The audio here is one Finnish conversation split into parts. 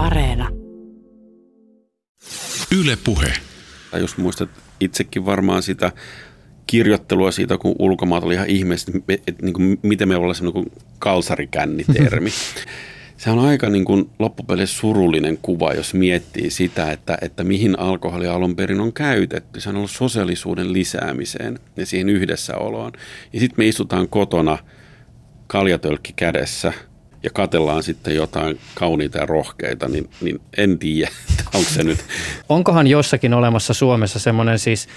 Areena. Yle Puhe. Jos muistat itsekin varmaan sitä kirjoittelua siitä, kun ulkomaat oli ihan ihmeessä, että, että niin kuin, miten me ollaan semmoinen kuin kalsarikännitermi. Se on aika niin kuin loppupeleissä surullinen kuva, jos miettii sitä, että, että mihin alkoholi alun perin on käytetty. Se on ollut sosiaalisuuden lisäämiseen ja siihen yhdessäoloon. Ja sitten me istutaan kotona kaljatölkki kädessä ja katellaan sitten jotain kauniita ja rohkeita, niin, niin en tiedä, onko se nyt. Onkohan jossakin olemassa Suomessa semmoinen siis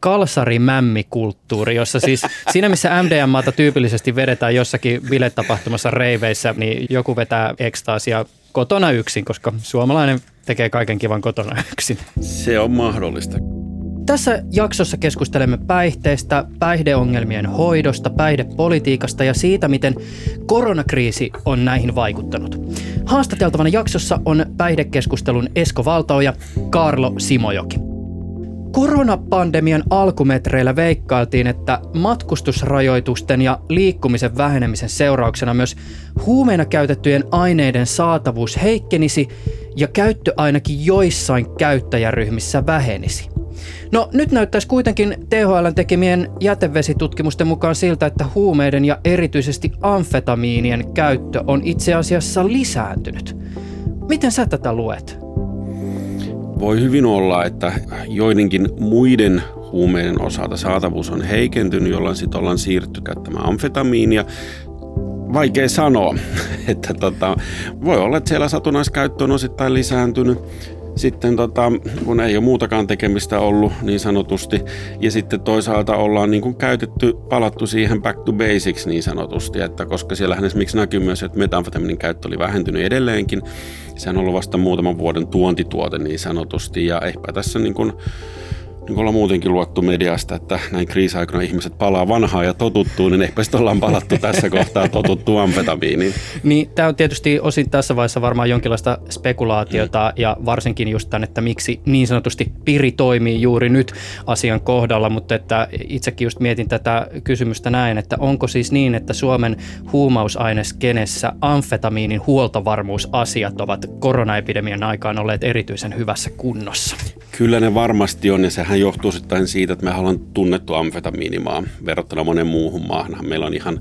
kalsarimämmikulttuuri, jossa siis siinä missä MDMAta tyypillisesti vedetään jossakin biletapahtumassa reiveissä, niin joku vetää ekstaasia kotona yksin, koska suomalainen tekee kaiken kivan kotona yksin. Se on mahdollista. Tässä jaksossa keskustelemme päihteistä, päihdeongelmien hoidosta, päihdepolitiikasta ja siitä, miten koronakriisi on näihin vaikuttanut. Haastateltavana jaksossa on päihdekeskustelun Esko Valtaoja, Karlo Simojoki. Koronapandemian alkumetreillä veikkailtiin, että matkustusrajoitusten ja liikkumisen vähenemisen seurauksena myös huumeina käytettyjen aineiden saatavuus heikkenisi ja käyttö ainakin joissain käyttäjäryhmissä vähenisi. No nyt näyttäisi kuitenkin THLn tekemien jätevesitutkimusten mukaan siltä, että huumeiden ja erityisesti amfetamiinien käyttö on itse asiassa lisääntynyt. Miten sä tätä luet? Voi hyvin olla, että joidenkin muiden huumeiden osalta saatavuus on heikentynyt, jolloin sitten ollaan siirtynyt käyttämään amfetamiinia. Vaikea sanoa, että tota, voi olla, että siellä satunnaiskäyttö on osittain lisääntynyt sitten tota, kun ei ole muutakaan tekemistä ollut niin sanotusti, ja sitten toisaalta ollaan niin kuin käytetty, palattu siihen back to basics niin sanotusti, että koska siellä esimerkiksi näkyy myös, että metamfetaminin käyttö oli vähentynyt edelleenkin, se on ollut vasta muutaman vuoden tuontituote niin sanotusti, ja ehpä tässä niin kuin niin ollaan muutenkin luettu mediasta, että näin kriisiaikana ihmiset palaa vanhaa ja totuttuu, niin ehkä sitten ollaan palattu tässä kohtaa totuttu amfetamiiniin. Niin, tämä on tietysti osin tässä vaiheessa varmaan jonkinlaista spekulaatiota mm. ja varsinkin just tämän, että miksi niin sanotusti piri toimii juuri nyt asian kohdalla, mutta että itsekin just mietin tätä kysymystä näin, että onko siis niin, että Suomen huumausaineskenessä amfetamiinin huoltovarmuusasiat ovat koronaepidemian aikaan olleet erityisen hyvässä kunnossa? Kyllä ne varmasti on ja sehän sehän johtuu sitten siitä, että me ollaan tunnettu amfetamiinimaa verrattuna monen muuhun maahan. Meillä on ihan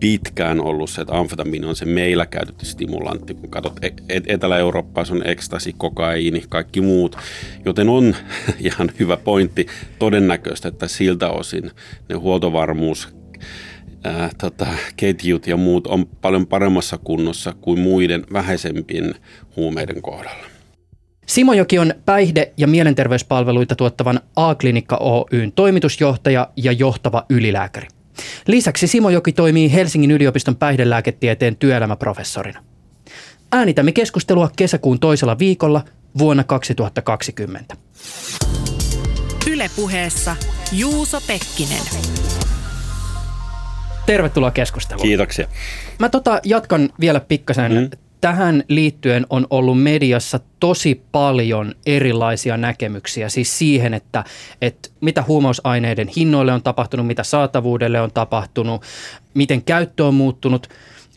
pitkään ollut se, että amfetamiini on se meillä käytetty stimulantti. Kun katsot e- Etelä-Eurooppaa, on ekstasi, kokaiini, kaikki muut. Joten on ihan hyvä pointti todennäköistä, että siltä osin ne huoltovarmuus ää, tota, ketjut ja muut on paljon paremmassa kunnossa kuin muiden vähäisempien huumeiden kohdalla. Simojoki on päihde- ja mielenterveyspalveluita tuottavan A-klinikka Oyn toimitusjohtaja ja johtava ylilääkäri. Lisäksi Simojoki toimii Helsingin yliopiston päihdelääketieteen työelämäprofessorina. Äänitämme keskustelua kesäkuun toisella viikolla vuonna 2020. Ylepuheessa Juuso Pekkinen. Tervetuloa keskusteluun. Kiitoksia. Mä tota jatkan vielä pikkasen mm tähän liittyen on ollut mediassa tosi paljon erilaisia näkemyksiä, siis siihen, että, että mitä huumausaineiden hinnoille on tapahtunut, mitä saatavuudelle on tapahtunut, miten käyttö on muuttunut.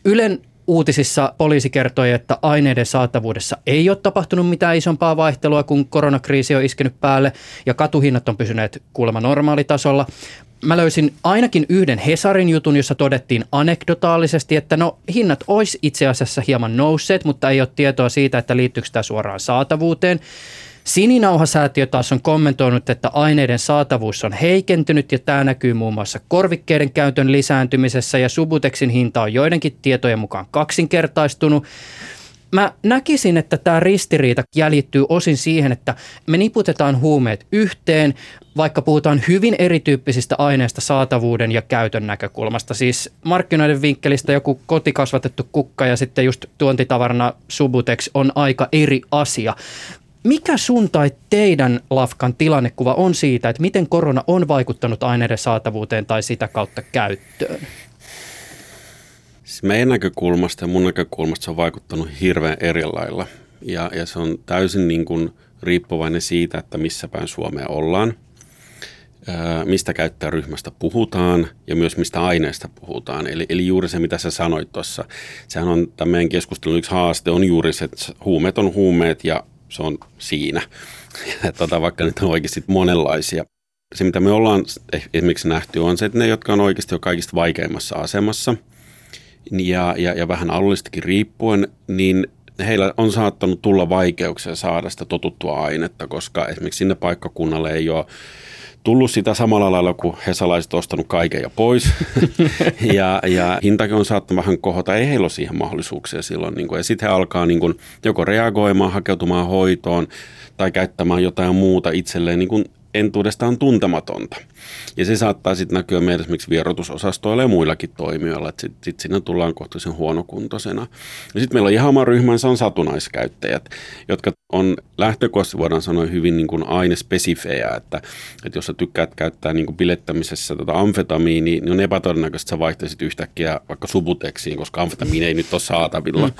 Ylen uutisissa poliisi kertoi, että aineiden saatavuudessa ei ole tapahtunut mitään isompaa vaihtelua, kun koronakriisi on iskenyt päälle ja katuhinnat on pysyneet kuulemma normaalitasolla mä löysin ainakin yhden Hesarin jutun, jossa todettiin anekdotaalisesti, että no hinnat olisi itse asiassa hieman nousseet, mutta ei ole tietoa siitä, että liittyykö tämä suoraan saatavuuteen. Sininauhasäätiö taas on kommentoinut, että aineiden saatavuus on heikentynyt ja tämä näkyy muun muassa korvikkeiden käytön lisääntymisessä ja Subutexin hinta on joidenkin tietojen mukaan kaksinkertaistunut. Mä näkisin, että tämä ristiriita jäljittyy osin siihen, että me niputetaan huumeet yhteen, vaikka puhutaan hyvin erityyppisistä aineista saatavuuden ja käytön näkökulmasta. Siis markkinoiden vinkkelistä joku kotikasvatettu kukka ja sitten just tuontitavarana Subutex on aika eri asia. Mikä sun tai teidän Lafkan tilannekuva on siitä, että miten korona on vaikuttanut aineiden saatavuuteen tai sitä kautta käyttöön? Siis meidän näkökulmasta ja mun näkökulmasta se on vaikuttanut hirveän eri lailla. Ja, ja se on täysin niin kuin riippuvainen siitä, että missä päin Suomea ollaan. mistä käyttäjäryhmästä puhutaan ja myös mistä aineesta puhutaan. Eli, eli juuri se, mitä sä sanoit tuossa. Sehän on tämän meidän keskustelun yksi haaste, on juuri se, että huumeet on huumeet ja se on siinä. Ja tota, vaikka nyt on oikeasti monenlaisia. Se, mitä me ollaan esimerkiksi nähty, on se, että ne, jotka on oikeasti jo kaikista vaikeimmassa asemassa ja, ja, ja vähän alueellistakin riippuen, niin heillä on saattanut tulla vaikeuksia saada sitä totuttua ainetta, koska esimerkiksi sinne paikkakunnalle ei ole tullut sitä samalla lailla kuin hesalaiset ostanut kaiken ja pois. ja, ja hintakin on saattanut vähän kohota. Ei heillä ole siihen mahdollisuuksia silloin. Niin kuin, ja sitten he alkaa niin kuin, joko reagoimaan, hakeutumaan hoitoon tai käyttämään jotain muuta itselleen niin kuin entuudestaan tuntematonta. Ja se saattaa sitten näkyä meidän esimerkiksi vierotusosastoilla ja muillakin toimijoilla, että sitten sit sinne tullaan kohtuullisen huonokuntoisena. Ja sitten meillä on ihan oma ryhmänsä on satunnaiskäyttäjät, jotka on lähtökohtaisesti voidaan sanoa hyvin niin kuin ainespesifejä, että, että jos sä tykkäät käyttää niin kuin bilettämisessä tota amfetamiini, niin on epätodennäköistä, että sä vaihtaisit yhtäkkiä vaikka subuteksiin, koska amfetamiini ei nyt ole saatavilla. Mm.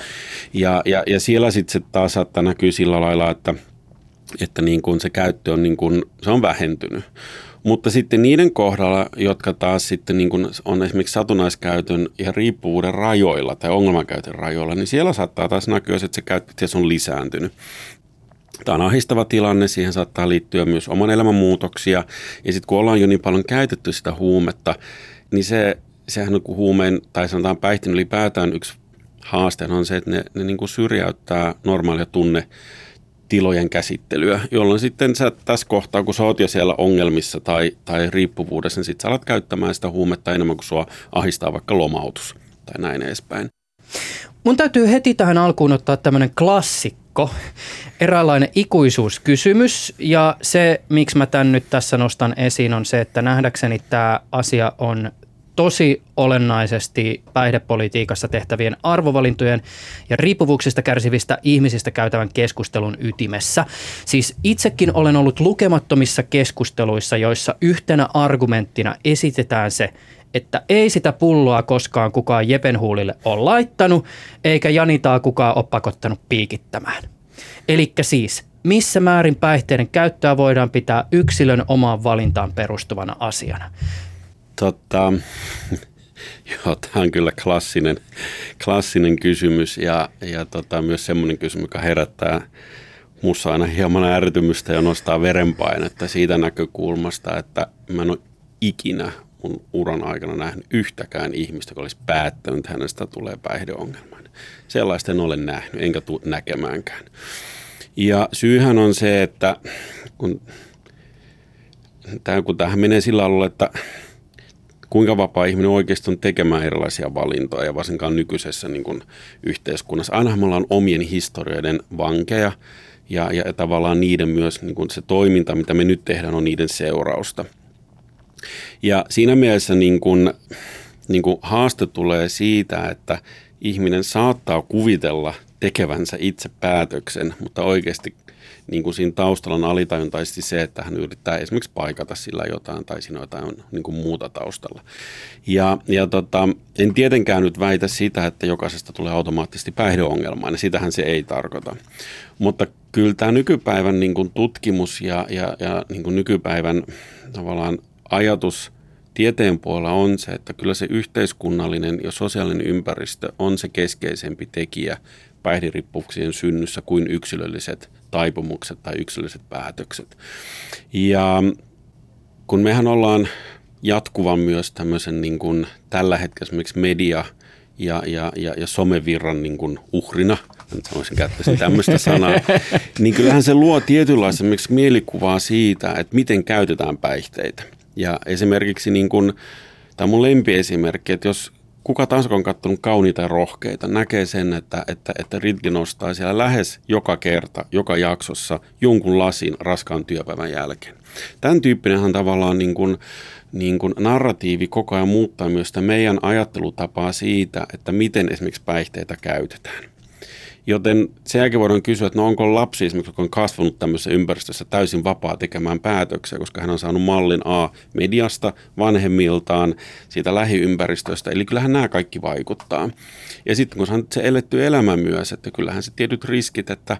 Ja, ja, ja siellä sitten se taas saattaa näkyä sillä lailla, että että niin kuin se käyttö on, niin kuin, se on vähentynyt. Mutta sitten niiden kohdalla, jotka taas sitten niin kuin on esimerkiksi satunnaiskäytön ja riippuvuuden rajoilla tai ongelmakäytön rajoilla, niin siellä saattaa taas näkyä, että se käyttö on lisääntynyt. Tämä on ahistava tilanne, siihen saattaa liittyä myös oman elämän muutoksia. Ja sitten kun ollaan jo niin paljon käytetty sitä huumetta, niin se, sehän on kuin huumeen tai sanotaan päihtin ylipäätään yksi haaste on se, että ne, ne niin kuin syrjäyttää normaalia tunne tilojen käsittelyä, jolloin sitten sä tässä kohtaa, kun sä oot jo siellä ongelmissa tai, tai riippuvuudessa, niin sitten sä alat käyttämään sitä huumetta enemmän kuin sua ahistaa vaikka lomautus tai näin edespäin. Mun täytyy heti tähän alkuun ottaa tämmöinen klassikko, eräänlainen ikuisuuskysymys. Ja se, miksi mä tämän nyt tässä nostan esiin, on se, että nähdäkseni tämä asia on tosi olennaisesti päihdepolitiikassa tehtävien arvovalintojen ja riippuvuuksista kärsivistä ihmisistä käytävän keskustelun ytimessä. Siis itsekin olen ollut lukemattomissa keskusteluissa, joissa yhtenä argumenttina esitetään se, että ei sitä pulloa koskaan kukaan Jepenhuulille ole laittanut, eikä Janitaa kukaan ole pakottanut piikittämään. Eli siis, missä määrin päihteiden käyttöä voidaan pitää yksilön omaan valintaan perustuvana asiana. Tota, joo, tämä on kyllä klassinen, klassinen kysymys ja, ja tota, myös semmoinen kysymys, joka herättää minussa aina hieman ärtymystä ja nostaa verenpainetta siitä näkökulmasta, että mä en ole ikinä mun uran aikana nähnyt yhtäkään ihmistä, joka olisi päättänyt, että hänestä tulee päihdeongelma. Sellaista en ole nähnyt, enkä tule näkemäänkään. Ja syyhän on se, että kun, tämä, kun tähän menee sillä alueella, että kuinka vapaa ihminen oikeasti on tekemään erilaisia valintoja, ja varsinkaan nykyisessä niin kuin, yhteiskunnassa. Ainahan me ollaan omien historioiden vankeja, ja, ja tavallaan niiden myös niin kuin se toiminta, mitä me nyt tehdään, on niiden seurausta. Ja siinä mielessä niin kuin, niin kuin haaste tulee siitä, että ihminen saattaa kuvitella tekevänsä itse päätöksen, mutta oikeasti niin kuin siinä taustalla on alitajuntaisesti se, että hän yrittää esimerkiksi paikata sillä jotain tai siinä jotain niin kuin muuta taustalla. Ja, ja tota, en tietenkään nyt väitä sitä, että jokaisesta tulee automaattisesti päihdeongelmaa, niin sitähän se ei tarkoita. Mutta kyllä tämä nykypäivän niin kuin tutkimus ja, ja, ja niin kuin nykypäivän tavallaan ajatus tieteen puolella on se, että kyllä se yhteiskunnallinen ja sosiaalinen ympäristö on se keskeisempi tekijä päihderiippuvuuksien synnyssä kuin yksilölliset taipumukset tai yksilölliset päätökset. Ja kun mehän ollaan jatkuvan myös tämmöisen niin kuin tällä hetkellä esimerkiksi media ja, ja, ja, ja somevirran niin kuin uhrina, nyt sanoisin käyttäisin tämmöistä sanaa, niin kyllähän se luo tietynlaista mielikuvaa siitä, että miten käytetään päihteitä. Ja esimerkiksi niin kuin, tämä on mun lempiesimerkki, että jos kuka tahansa on katsonut kauniita ja rohkeita, näkee sen, että, että, että Ritki nostaa siellä lähes joka kerta, joka jaksossa jonkun lasin raskaan työpäivän jälkeen. Tämän tyyppinenhän tavallaan niin kuin, niin kuin narratiivi koko ajan muuttaa myös sitä meidän ajattelutapaa siitä, että miten esimerkiksi päihteitä käytetään. Joten sen jälkeen voidaan kysyä, että no onko lapsi esimerkiksi, joka on kasvanut tämmöisessä ympäristössä täysin vapaa tekemään päätöksiä, koska hän on saanut mallin A mediasta, vanhemmiltaan, siitä lähiympäristöstä. Eli kyllähän nämä kaikki vaikuttaa. Ja sitten kun se eletty elämä myös, että kyllähän se tietyt riskit, että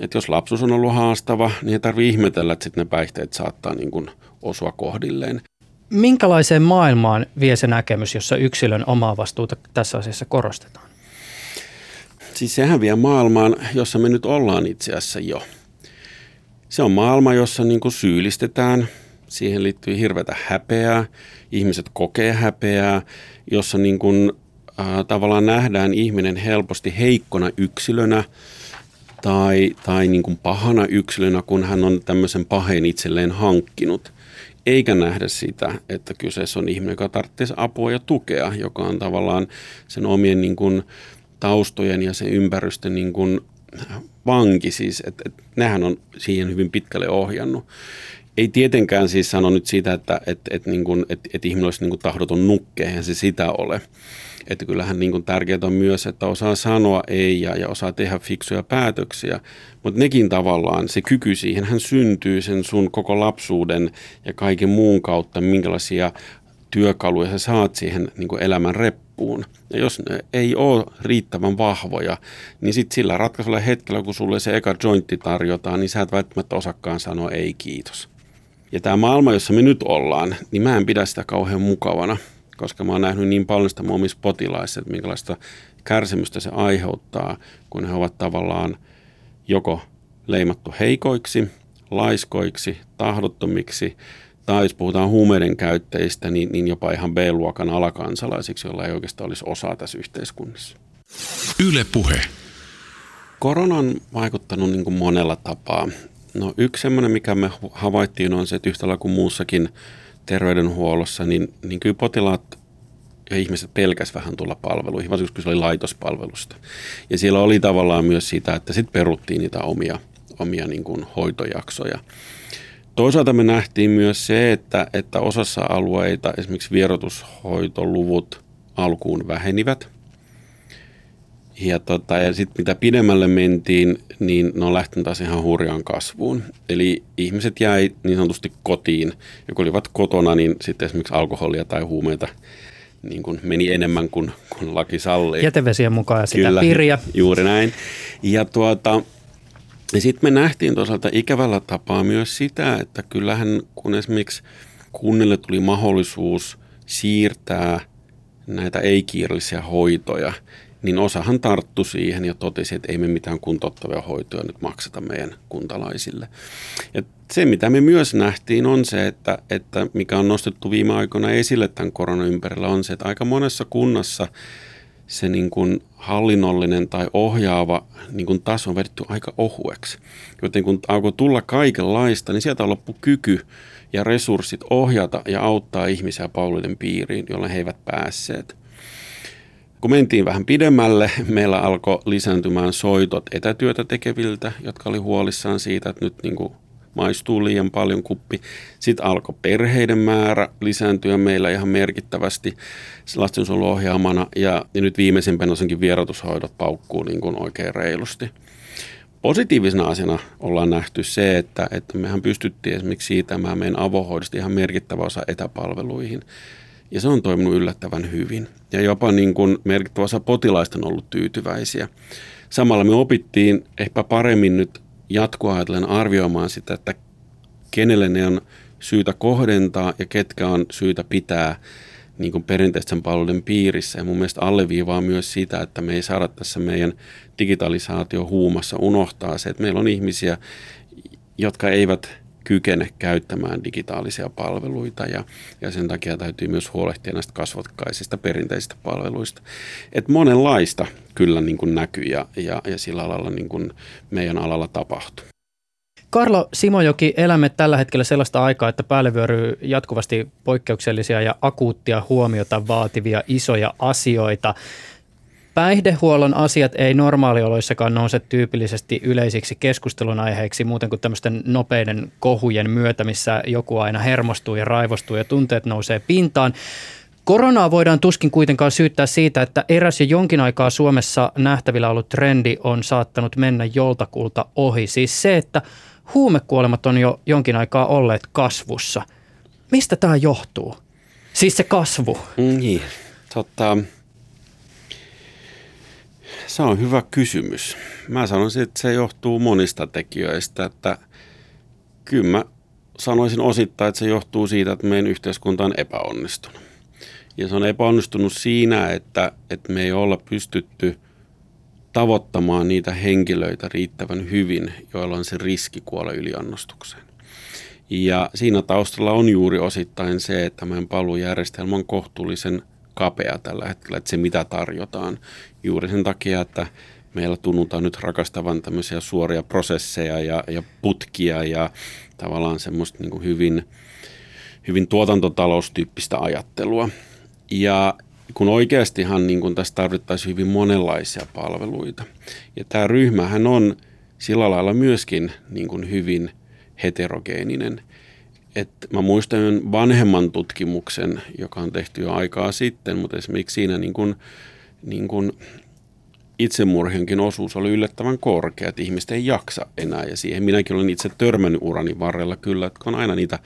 Että jos lapsuus on ollut haastava, niin ei tarvitse ihmetellä, että sitten ne päihteet saattaa niin kuin osua kohdilleen. Minkälaiseen maailmaan vie se näkemys, jossa yksilön omaa vastuuta tässä asiassa korostetaan? Siis sehän vie maailmaan, jossa me nyt ollaan itse asiassa jo. Se on maailma, jossa niin kuin syyllistetään, siihen liittyy hirveätä häpeää, ihmiset kokee häpeää, jossa niin kuin, äh, tavallaan nähdään ihminen helposti heikkona yksilönä tai, tai niin kuin pahana yksilönä, kun hän on tämmöisen paheen itselleen hankkinut. Eikä nähdä sitä, että kyseessä on ihminen, joka tarvitsee apua ja tukea, joka on tavallaan sen omien niin kuin, taustojen ja sen ympärysten niin kuin, vanki. Siis, että, että nehän on siihen hyvin pitkälle ohjannut ei tietenkään siis sano nyt siitä, että, että, että, niin kuin, että, että ihminen olisi niin kuin tahdoton nukke, eihän se sitä ole. Että kyllähän niin kuin tärkeää on myös, että osaa sanoa ei ja, ja osaa tehdä fiksuja päätöksiä. Mutta nekin tavallaan, se kyky siihen, hän syntyy sen sun koko lapsuuden ja kaiken muun kautta, minkälaisia työkaluja sä saat siihen niin kuin elämän reppuun. Ja jos ne ei ole riittävän vahvoja, niin sitten sillä ratkaisulla hetkellä, kun sulle se eka jointti tarjotaan, niin sä et välttämättä osakkaan sanoa ei kiitos. Ja tämä maailma, jossa me nyt ollaan, niin mä en pidä sitä kauhean mukavana, koska mä oon nähnyt niin paljon sitä omissa potilaissa, että minkälaista kärsimystä se aiheuttaa, kun he ovat tavallaan joko leimattu heikoiksi, laiskoiksi, tahdottomiksi, tai jos puhutaan huumeiden käyttäjistä, niin, niin jopa ihan B-luokan alakansalaisiksi, joilla ei oikeastaan olisi osaa tässä yhteiskunnassa. Yle puhe. Korona on vaikuttanut niin kuin monella tapaa. No yksi semmoinen, mikä me havaittiin on se, että yhtä lailla kuin muussakin terveydenhuollossa, niin, niin kyllä potilaat ja ihmiset pelkäs vähän tulla palveluihin, varsinkin kun se oli laitospalvelusta. Ja siellä oli tavallaan myös sitä, että sitten peruttiin niitä omia, omia niin kuin hoitojaksoja. Toisaalta me nähtiin myös se, että, että osassa alueita esimerkiksi vierotushoitoluvut alkuun vähenivät – ja, tota, ja sitten mitä pidemmälle mentiin, niin ne on lähtenyt taas ihan hurjaan kasvuun. Eli ihmiset jäi niin sanotusti kotiin. Ja kun olivat kotona, niin sitten esimerkiksi alkoholia tai huumeita niin kuin meni enemmän kuin, kuin laki sallii. Jätevesien mukaan ja sitä Kyllä, pirja. juuri näin. Ja tuota, ja sitten me nähtiin toisaalta ikävällä tapaa myös sitä, että kyllähän kun esimerkiksi kunnille tuli mahdollisuus siirtää näitä ei-kiireellisiä hoitoja – niin osahan tarttu siihen ja totesi, että ei me mitään kuntouttavia hoitoja nyt makseta meidän kuntalaisille. Ja se, mitä me myös nähtiin, on se, että, että mikä on nostettu viime aikoina esille tämän koronan ympärillä, on se, että aika monessa kunnassa se niin kuin hallinnollinen tai ohjaava niin kuin taso on vedetty aika ohueksi. Joten kun alkoi tulla kaikenlaista, niin sieltä loppu kyky ja resurssit ohjata ja auttaa ihmisiä palveluiden piiriin, jolle he eivät päässeet. Kun mentiin vähän pidemmälle, meillä alkoi lisääntymään soitot etätyötä tekeviltä, jotka oli huolissaan siitä, että nyt niin kuin maistuu liian paljon kuppi. Sitten alkoi perheiden määrä lisääntyä meillä ihan merkittävästi lastensuojeluohjaamana ja, ja nyt viimeisimpänä osankin vierotushoidot paukkuu niin kuin oikein reilusti. Positiivisena asiana ollaan nähty se, että, että mehän pystyttiin esimerkiksi siirtämään meidän avohoidosta ihan merkittävä osa etäpalveluihin. Ja se on toiminut yllättävän hyvin. Ja jopa niin kuin merkittävä osa potilaista on ollut tyytyväisiä. Samalla me opittiin ehkä paremmin nyt jatkoa ajatellen arvioimaan sitä, että kenelle ne on syytä kohdentaa ja ketkä on syytä pitää niin kuin perinteisten palveluiden piirissä. Ja mun mielestä alleviivaa myös sitä, että me ei saada tässä meidän digitalisaatio huumassa unohtaa se, että meillä on ihmisiä, jotka eivät kykene käyttämään digitaalisia palveluita ja, ja sen takia täytyy myös huolehtia näistä kasvokkaisista perinteisistä palveluista. Et monenlaista kyllä niin kuin näkyy ja, ja, ja sillä alalla niin kuin meidän alalla tapahtuu. Karlo Simojoki, elämme tällä hetkellä sellaista aikaa, että päälle vyöryy jatkuvasti poikkeuksellisia ja akuuttia huomiota vaativia isoja asioita. Päihdehuollon asiat ei normaalioloissakaan nouse tyypillisesti yleisiksi keskustelun aiheiksi muuten kuin tämmöisten nopeiden kohujen myötä, missä joku aina hermostuu ja raivostuu ja tunteet nousee pintaan. Koronaa voidaan tuskin kuitenkaan syyttää siitä, että eräs jo jonkin aikaa Suomessa nähtävillä ollut trendi on saattanut mennä joltakulta ohi. Siis se, että huumekuolemat on jo jonkin aikaa olleet kasvussa. Mistä tämä johtuu? Siis se kasvu. Niin, totta Se on hyvä kysymys. Mä sanoisin, että se johtuu monista tekijöistä, että kyllä mä sanoisin osittain, että se johtuu siitä, että meidän yhteiskunta on epäonnistunut. Ja se on epäonnistunut siinä, että, että me ei olla pystytty tavoittamaan niitä henkilöitä riittävän hyvin, joilla on se riski kuolla yliannostukseen. Ja siinä taustalla on juuri osittain se, että meidän palvelujärjestelmä on kohtuullisen kapea tällä hetkellä, että se mitä tarjotaan. Juuri sen takia, että meillä tunnutaan nyt rakastavan tämmöisiä suoria prosesseja ja, ja putkia ja tavallaan semmoista niin kuin hyvin, hyvin tuotantotaloustyyppistä ajattelua. Ja kun oikeastihan niin kun tässä tarvittaisiin hyvin monenlaisia palveluita. Ja tämä ryhmähän on sillä lailla myöskin niin kuin hyvin heterogeeninen. Et mä muistan vanhemman tutkimuksen, joka on tehty jo aikaa sitten, mutta esimerkiksi siinä niin kun, niin kun itsemurhienkin osuus oli yllättävän korkea, että ihmiset ei jaksa enää. Ja siihen minäkin olen itse törmännyt urani varrella kyllä, että on aina niitä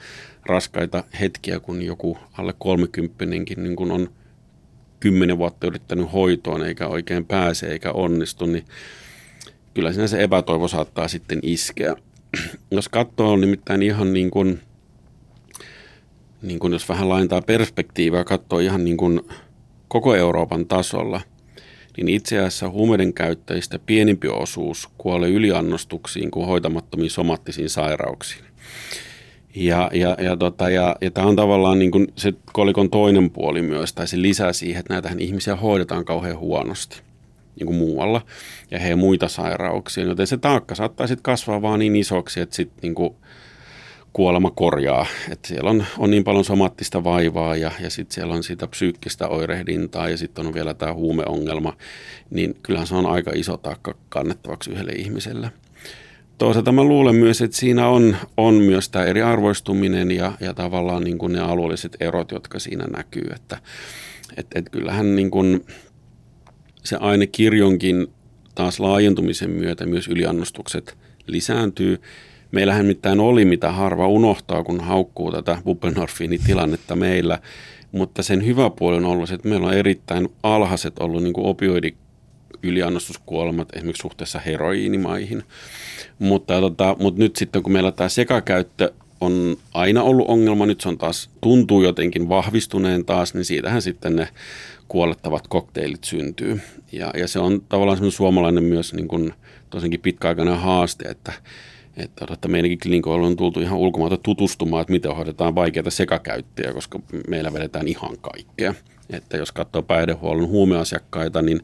raskaita hetkiä, kun joku alle kolmekymppinenkin niin kun on kymmenen vuotta yrittänyt hoitoon eikä oikein pääse eikä onnistu, niin kyllä siinä se epätoivo saattaa sitten iskeä. Jos katsoo nimittäin ihan niin kuin, niin kuin jos vähän laajentaa perspektiivää, katsoo ihan niin kuin koko Euroopan tasolla, niin itse asiassa huumeiden käyttäjistä pienimpi osuus kuolee yliannostuksiin kuin hoitamattomiin somaattisiin sairauksiin. Ja, ja, ja, tota, ja, ja tämä on tavallaan niin kuin se kolikon toinen puoli myös, tai se lisää siihen, että näitä ihmisiä hoidetaan kauhean huonosti niin kuin muualla, ja he muita sairauksia, joten se taakka saattaa sitten kasvaa vaan niin isoksi, että sitten niin kuolema korjaa. Että siellä on, on niin paljon somaattista vaivaa ja, ja sitten siellä on sitä psyykkistä oirehdintaa ja sitten on vielä tämä huumeongelma, niin kyllähän se on aika iso taakka kannettavaksi yhdelle ihmiselle. Toisaalta mä luulen myös, että siinä on, on myös tämä eriarvoistuminen ja, ja tavallaan niin ne alueelliset erot, jotka siinä näkyy. Että et, et kyllähän niin kuin se ainekirjonkin taas laajentumisen myötä myös yliannostukset lisääntyy. Meillähän mitään oli, mitä harva unohtaa, kun haukkuu tätä tilannetta meillä. Mutta sen hyvä puoli on ollut se, että meillä on erittäin alhaiset ollut niin opioidi yliannostuskuolemat esimerkiksi suhteessa heroiinimaihin. Mutta, tota, mutta nyt sitten kun meillä tämä sekakäyttö on aina ollut ongelma, nyt se on taas, tuntuu jotenkin vahvistuneen taas, niin siitähän sitten ne kuolettavat kokteilit syntyy. Ja, ja se on tavallaan semmoinen suomalainen myös niin kuin, tosinkin pitkäaikainen haaste, että, että, että meidänkin klinikoilla on tultu ihan ulkomailta tutustumaan, että miten hoidetaan vaikeita sekakäyttöjä, koska meillä vedetään ihan kaikkea. Että jos katsoo päihdehuollon huumeasiakkaita, niin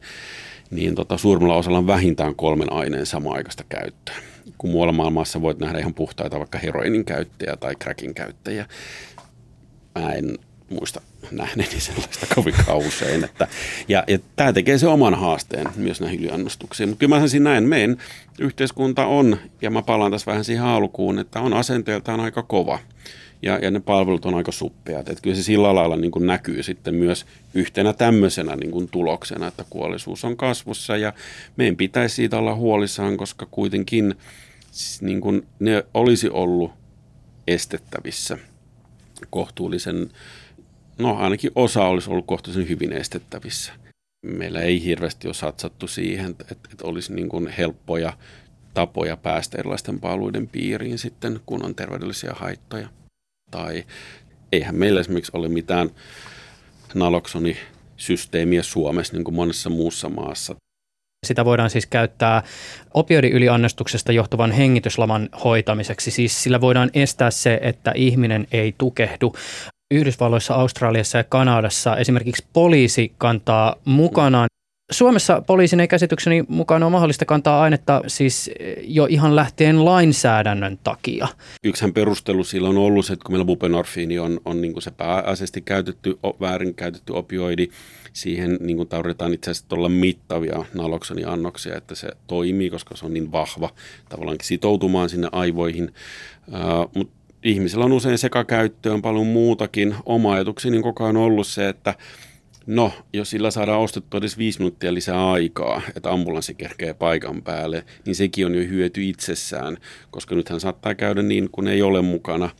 niin tota, suurimmalla osalla on vähintään kolmen aineen sama-aikaista käyttöä. Kun muualla maailmassa voit nähdä ihan puhtaita vaikka heroinin käyttäjiä tai crackin käyttäjiä. Mä en muista nähneeni sellaista kovin usein. Että, ja, ja tämä tekee se oman haasteen myös näihin yliannostuksiin. Mutta kyllä mä sanoisin näin, meidän yhteiskunta on, ja mä palaan tässä vähän siihen alkuun, että on asenteeltaan aika kova – ja, ja ne palvelut on aika suppeat. Että kyllä se sillä lailla niin näkyy sitten myös yhtenä tämmöisenä niin tuloksena, että kuollisuus on kasvussa ja meidän pitäisi siitä olla huolissaan, koska kuitenkin niin kuin ne olisi ollut estettävissä kohtuullisen, no ainakin osa olisi ollut kohtuullisen hyvin estettävissä. Meillä ei hirveästi ole satsattu siihen, että, että olisi niin kuin helppoja tapoja päästä erilaisten palveluiden piiriin sitten, kun on terveydellisiä haittoja tai eihän meillä esimerkiksi ole mitään naloksonisysteemiä Suomessa niin kuin monessa muussa maassa. Sitä voidaan siis käyttää opioidiyliannostuksesta johtuvan hengityslaman hoitamiseksi. Siis sillä voidaan estää se, että ihminen ei tukehdu. Yhdysvalloissa, Australiassa ja Kanadassa esimerkiksi poliisi kantaa mukanaan Suomessa poliisin ei käsitykseni mukaan ole mahdollista kantaa ainetta siis jo ihan lähtien lainsäädännön takia. Yksihän perustelu sillä on ollut se, että kun meillä bupenorfiini on, on niin se pääasiallisesti käytetty, väärin käytetty opioidi, siihen niin kuin tarvitaan itse asiassa olla mittavia naloksoniannoksia, että se toimii, koska se on niin vahva tavallaan sitoutumaan sinne aivoihin. Uh, mutta ihmisillä on usein sekakäyttöön paljon muutakin. Oma ajatukseni niin koko ajan ollut se, että No, jos sillä saadaan ostettua edes viisi minuuttia lisää aikaa, että ambulanssi kerkee paikan päälle, niin sekin on jo hyöty itsessään, koska nythän saattaa käydä niin, kun ei ole mukana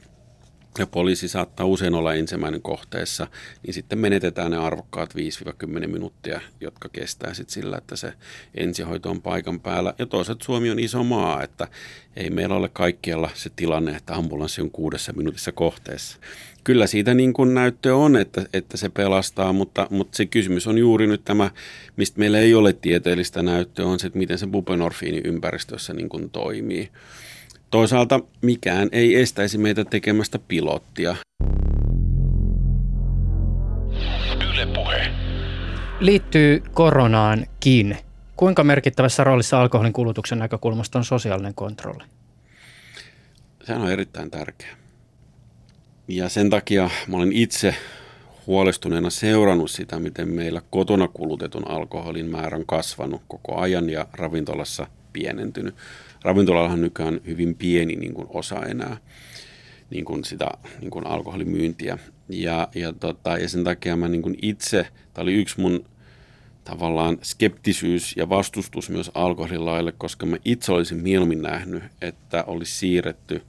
ja poliisi saattaa usein olla ensimmäinen kohteessa, niin sitten menetetään ne arvokkaat 5-10 minuuttia, jotka kestää sitten sillä, että se ensihoito on paikan päällä. Ja toisaalta Suomi on iso maa, että ei meillä ole kaikkialla se tilanne, että ambulanssi on kuudessa minuutissa kohteessa. Kyllä siitä niin kuin näyttö on, että, että se pelastaa, mutta, mutta se kysymys on juuri nyt tämä, mistä meillä ei ole tieteellistä näyttöä, on se, että miten se bupenorfiini ympäristössä niin kuin toimii. Toisaalta mikään ei estäisi meitä tekemästä pilottia. Yle puhe. Liittyy koronaankin. Kuinka merkittävässä roolissa alkoholin kulutuksen näkökulmasta on sosiaalinen kontrolli? Sehän on erittäin tärkeä. Ja sen takia mä olen itse huolestuneena seurannut sitä, miten meillä kotona kulutetun alkoholin määrä on kasvanut koko ajan ja ravintolassa pienentynyt ravintolallahan nykyään hyvin pieni niin kuin osa enää niin kuin sitä niin kuin alkoholimyyntiä. Ja, ja, tota, ja sen takia mä niin kuin itse, tämä oli yksi mun tavallaan skeptisyys ja vastustus myös alkoholilaille, koska mä itse olisin mieluummin nähnyt, että olisi siirretty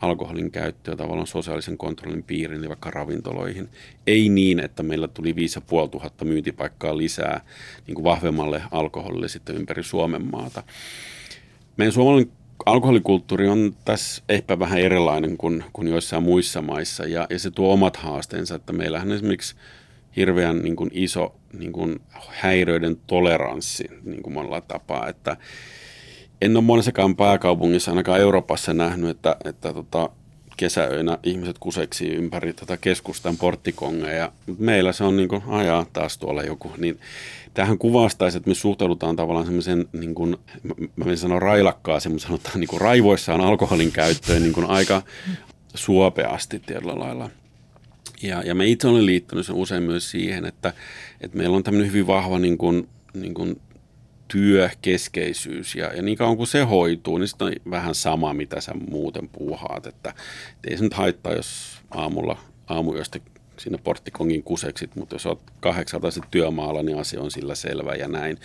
alkoholin käyttöä tavallaan sosiaalisen kontrollin piiriin, vaikka ravintoloihin. Ei niin, että meillä tuli 5500 myyntipaikkaa lisää niin kuin vahvemmalle alkoholille sitten ympäri Suomen maata meidän suomalainen alkoholikulttuuri on tässä ehkä vähän erilainen kuin, kuin joissain muissa maissa ja, ja se tuo omat haasteensa, että meillähän esimerkiksi hirveän niin kuin iso niin kuin häiriöiden toleranssi niin kuin monella tapaa, että en ole monessakaan pääkaupungissa, ainakaan Euroopassa nähnyt, että, että tota, kesäöinä ihmiset kuseksi ympäri tätä keskustan porttikongeja. Meillä se on niin kuin, ajaa taas tuolla joku, niin tähän kuvastaisi, että me suhtaudutaan tavallaan semmoisen, niin kuin, mä en sano railakkaaseen, sanotaan niin kuin raivoissaan alkoholin käyttöön niin kuin aika suopeasti tietyllä lailla. Ja, ja me itse olen liittynyt sen usein myös siihen, että, että meillä on tämmöinen hyvin vahva niin kuin, niin kuin työkeskeisyys ja, ja niin kauan kuin se hoituu, niin sitten on vähän sama, mitä sä muuten puuhaat, että, että ei se nyt haittaa, jos aamulla aamuyöstä sinne porttikongin kuseksit, mutta jos olet kahdeksalta sitten työmaalla, niin asia on sillä selvä ja näin.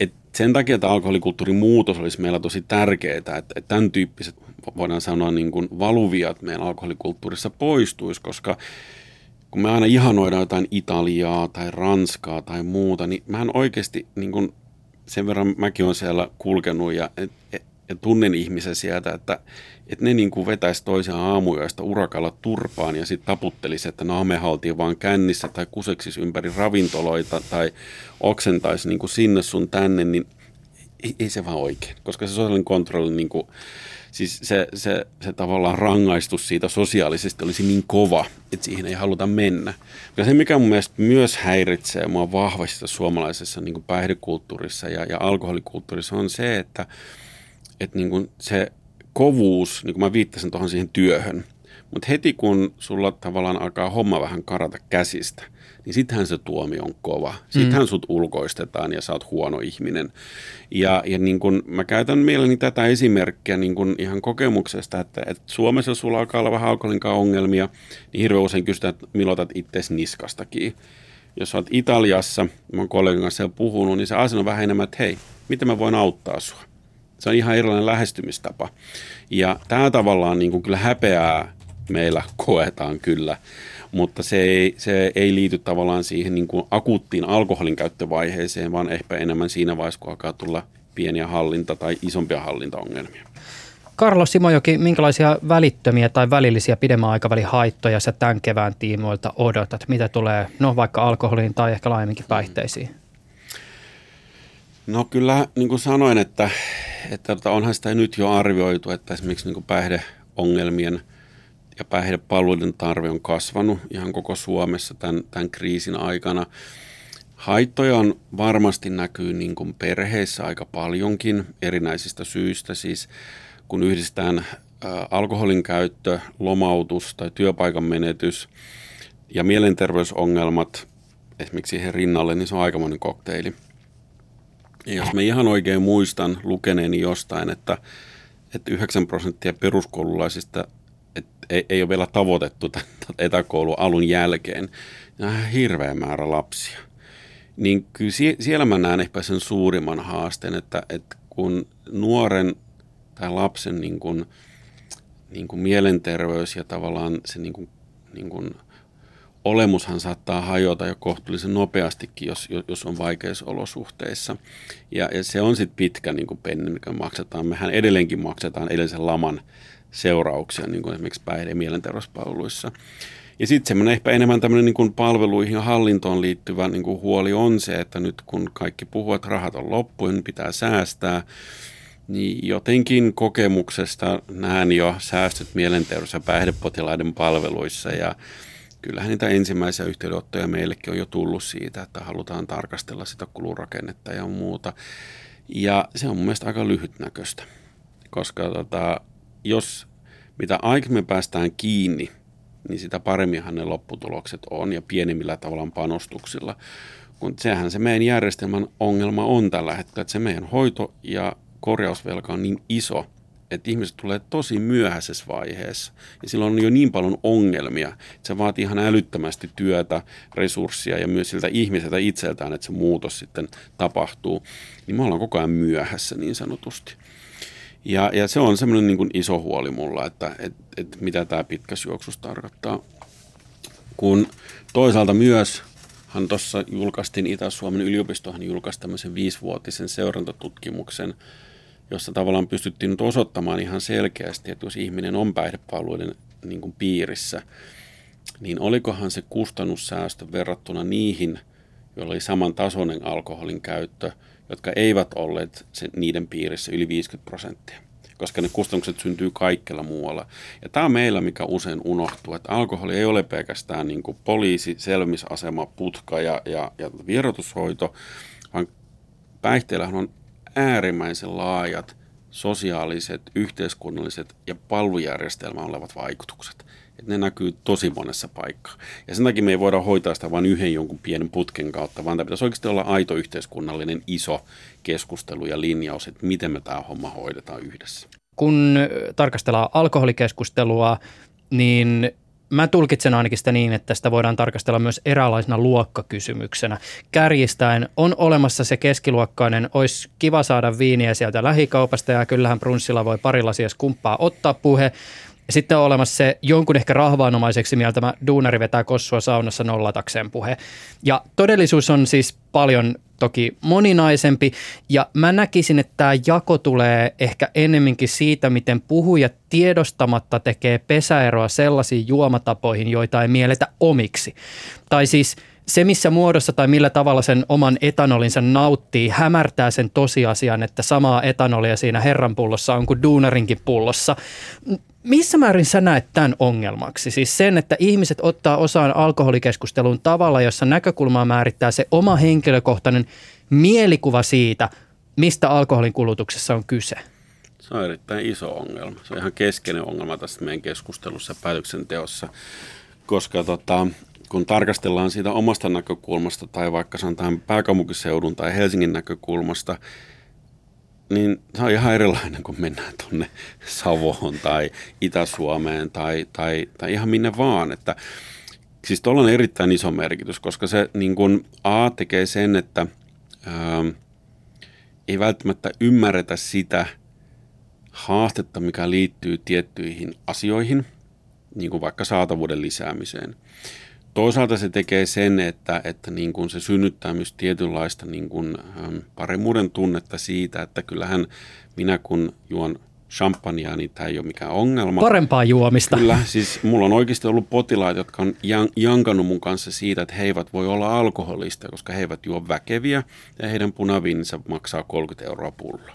Et sen takia että alkoholikulttuurin muutos olisi meillä tosi tärkeää, että, että tämän tyyppiset, voidaan sanoa, niin kuin valuviat meidän alkoholikulttuurissa poistuisi, koska kun me aina ihanoidaan jotain Italiaa tai Ranskaa tai muuta, niin mähän oikeasti niin kuin sen verran mäkin olen siellä kulkenut ja, et, et, ja tunnen ihmisen sieltä, että, että ne niin kuin vetäisi toisiaan aamuyöstä urakalla turpaan ja sitten taputtelisi, että no me haltiin vaan kännissä tai kuseksis ympäri ravintoloita tai oksentaisi niin kuin sinne sun tänne, niin ei, ei se vaan oikein, koska se sosiaalinen kontrolli, niin kuin, siis se, se, se tavallaan rangaistus siitä sosiaalisesti olisi niin kova, että siihen ei haluta mennä. Ja se, mikä mun mielestä myös häiritsee mua vahvasti suomalaisessa niin päihdekulttuurissa ja, ja alkoholikulttuurissa on se, että, että niin kuin se kovuus, niin kuin mä viittasin tuohon siihen työhön, mutta heti kun sulla tavallaan alkaa homma vähän karata käsistä, niin sittenhän se tuomio on kova. Sittenhän mm. sut ulkoistetaan ja sä oot huono ihminen. Ja, ja niin kun mä käytän mielelläni tätä esimerkkiä niin kun ihan kokemuksesta, että, että Suomessa sulla alkaa olla vähän alkoholinkaan ongelmia, niin hirveän usein kysytään, että milloin itse niskastakin. Jos oot Italiassa, mä oon kollegan kanssa jo puhunut, niin se asia on vähän enemmän, että hei, miten mä voin auttaa sua? Se on ihan erilainen lähestymistapa. Ja tämä tavallaan niin kuin kyllä häpeää meillä koetaan kyllä, mutta se ei, se ei liity tavallaan siihen niin kuin akuuttiin alkoholin käyttövaiheeseen, vaan ehkä enemmän siinä vaiheessa, kun alkaa tulla pieniä hallinta- tai isompia hallintaongelmia. Karlo Simojoki, minkälaisia välittömiä tai välillisiä pidemmän aikavälin haittoja sä tämän kevään tiimoilta odotat? Mitä tulee, no vaikka alkoholiin tai ehkä laajemminkin päihteisiin? No kyllä, niin kuin sanoin, että, että tota, onhan sitä nyt jo arvioitu, että esimerkiksi niin kuin päihdeongelmien ja päihdepalveluiden tarve on kasvanut ihan koko Suomessa tämän, tämän kriisin aikana. Haittoja on varmasti näkyy niin kuin perheissä aika paljonkin erinäisistä syistä. Siis kun yhdistetään alkoholin käyttö, lomautus tai työpaikan menetys ja mielenterveysongelmat esimerkiksi siihen rinnalle, niin se on aikamoinen kokteili – ja jos mä ihan oikein muistan lukeneeni jostain, että, että 9 prosenttia peruskoululaisista et ei, ei ole vielä tavoitettu tämän etäkoulun alun jälkeen, niin hirveä määrä lapsia. Niin kyllä sie, siellä mä näen ehkä sen suurimman haasteen, että, että kun nuoren tai lapsen niin kuin niin kuin mielenterveys ja tavallaan se niin kuin, niin kuin olemushan saattaa hajota jo kohtuullisen nopeastikin, jos, jos on vaikeissa olosuhteissa. Ja, ja se on sitten pitkä niin kuin penni, mikä maksetaan. Mehän edelleenkin maksetaan edellisen laman seurauksia, niin kuin esimerkiksi päihde- ja mielenterveyspalveluissa. Ja sitten semmoinen ehkä enemmän tämmöinen niin kuin palveluihin ja hallintoon liittyvä niin kuin huoli on se, että nyt kun kaikki puhuvat, että rahat on loppu niin pitää säästää, niin jotenkin kokemuksesta näen jo säästöt mielenterveys- ja päihdepotilaiden palveluissa ja kyllähän niitä ensimmäisiä yhteydenottoja meillekin on jo tullut siitä, että halutaan tarkastella sitä kulurakennetta ja muuta. Ja se on mun mielestä aika lyhytnäköistä, koska tota, jos mitä aikaisemmin päästään kiinni, niin sitä paremminhan ne lopputulokset on ja pienimmillä tavallaan panostuksilla. Kun sehän se meidän järjestelmän ongelma on tällä hetkellä, että se meidän hoito- ja korjausvelka on niin iso, että ihmiset tulee tosi myöhäisessä vaiheessa. Ja silloin on jo niin paljon ongelmia, että se vaatii ihan älyttömästi työtä, resursseja ja myös siltä ihmiseltä itseltään, että se muutos sitten tapahtuu. Niin me ollaan koko ajan myöhässä niin sanotusti. Ja, ja se on semmoinen niin kuin iso huoli mulla, että et, et mitä tämä pitkä juoksus tarkoittaa. Kun toisaalta myös hän tuossa julkaistiin Itä-Suomen yliopistohan julkaisi tämmöisen viisivuotisen seurantatutkimuksen, jossa tavallaan pystyttiin nyt osoittamaan ihan selkeästi, että jos ihminen on päihdepalveluiden niin kuin piirissä, niin olikohan se kustannussäästö verrattuna niihin, joilla oli samantasoinen alkoholin käyttö, jotka eivät olleet sen, niiden piirissä yli 50 prosenttia koska ne kustannukset syntyy kaikkella muualla. Ja tämä on meillä, mikä usein unohtuu, että alkoholi ei ole pelkästään niin kuin poliisi, selmisasema, putka ja, ja, ja vierotushoito, vaan päihteillähän on äärimmäisen laajat sosiaaliset, yhteiskunnalliset ja palvelujärjestelmä olevat vaikutukset. Et ne näkyy tosi monessa paikkaa. Ja sen takia me ei voida hoitaa sitä vain yhden jonkun pienen putken kautta, vaan tämä pitäisi oikeasti olla aito yhteiskunnallinen iso keskustelu ja linjaus, että miten me tämä homma hoidetaan yhdessä. Kun tarkastellaan alkoholikeskustelua, niin mä tulkitsen ainakin sitä niin, että sitä voidaan tarkastella myös eräänlaisena luokkakysymyksenä. Kärjistäen on olemassa se keskiluokkainen, olisi kiva saada viiniä sieltä lähikaupasta ja kyllähän brunssilla voi pari lasia kumppaa ottaa puhe, sitten on olemassa se jonkun ehkä rahvaanomaiseksi mieltämä duunari vetää kossua saunassa nollatakseen puhe. Ja todellisuus on siis paljon toki moninaisempi ja mä näkisin, että tämä jako tulee ehkä ennemminkin siitä, miten puhujat tiedostamatta tekee pesäeroa sellaisiin juomatapoihin, joita ei mielletä omiksi. Tai siis se, missä muodossa tai millä tavalla sen oman etanolinsa nauttii, hämärtää sen tosiasian, että samaa etanolia siinä herran pullossa on kuin duunarinkin pullossa missä määrin sä näet tämän ongelmaksi? Siis sen, että ihmiset ottaa osaan alkoholikeskusteluun tavalla, jossa näkökulmaa määrittää se oma henkilökohtainen mielikuva siitä, mistä alkoholin kulutuksessa on kyse. Se on erittäin iso ongelma. Se on ihan keskeinen ongelma tässä meidän keskustelussa ja päätöksenteossa, koska tota, kun tarkastellaan siitä omasta näkökulmasta tai vaikka sanotaan pääkaupunkiseudun tai Helsingin näkökulmasta, niin se on ihan erilainen, kun mennään tuonne Savoon tai Itä-Suomeen tai, tai, tai ihan minne vaan. Että, siis tuolla on erittäin iso merkitys, koska se niin kun A tekee sen, että ää, ei välttämättä ymmärretä sitä haastetta, mikä liittyy tiettyihin asioihin, niin kuin vaikka saatavuuden lisäämiseen – Toisaalta se tekee sen, että, että niin kuin se synnyttää myös tietynlaista niin kuin, paremmuuden tunnetta siitä, että kyllähän minä kun juon champagnea, niin tämä ei ole mikään ongelma. Parempaa juomista. Kyllä, siis mulla on oikeasti ollut potilaita, jotka on jankannut mun kanssa siitä, että he eivät voi olla alkoholista, koska he eivät juo väkeviä ja heidän punaviininsa maksaa 30 euroa pullo.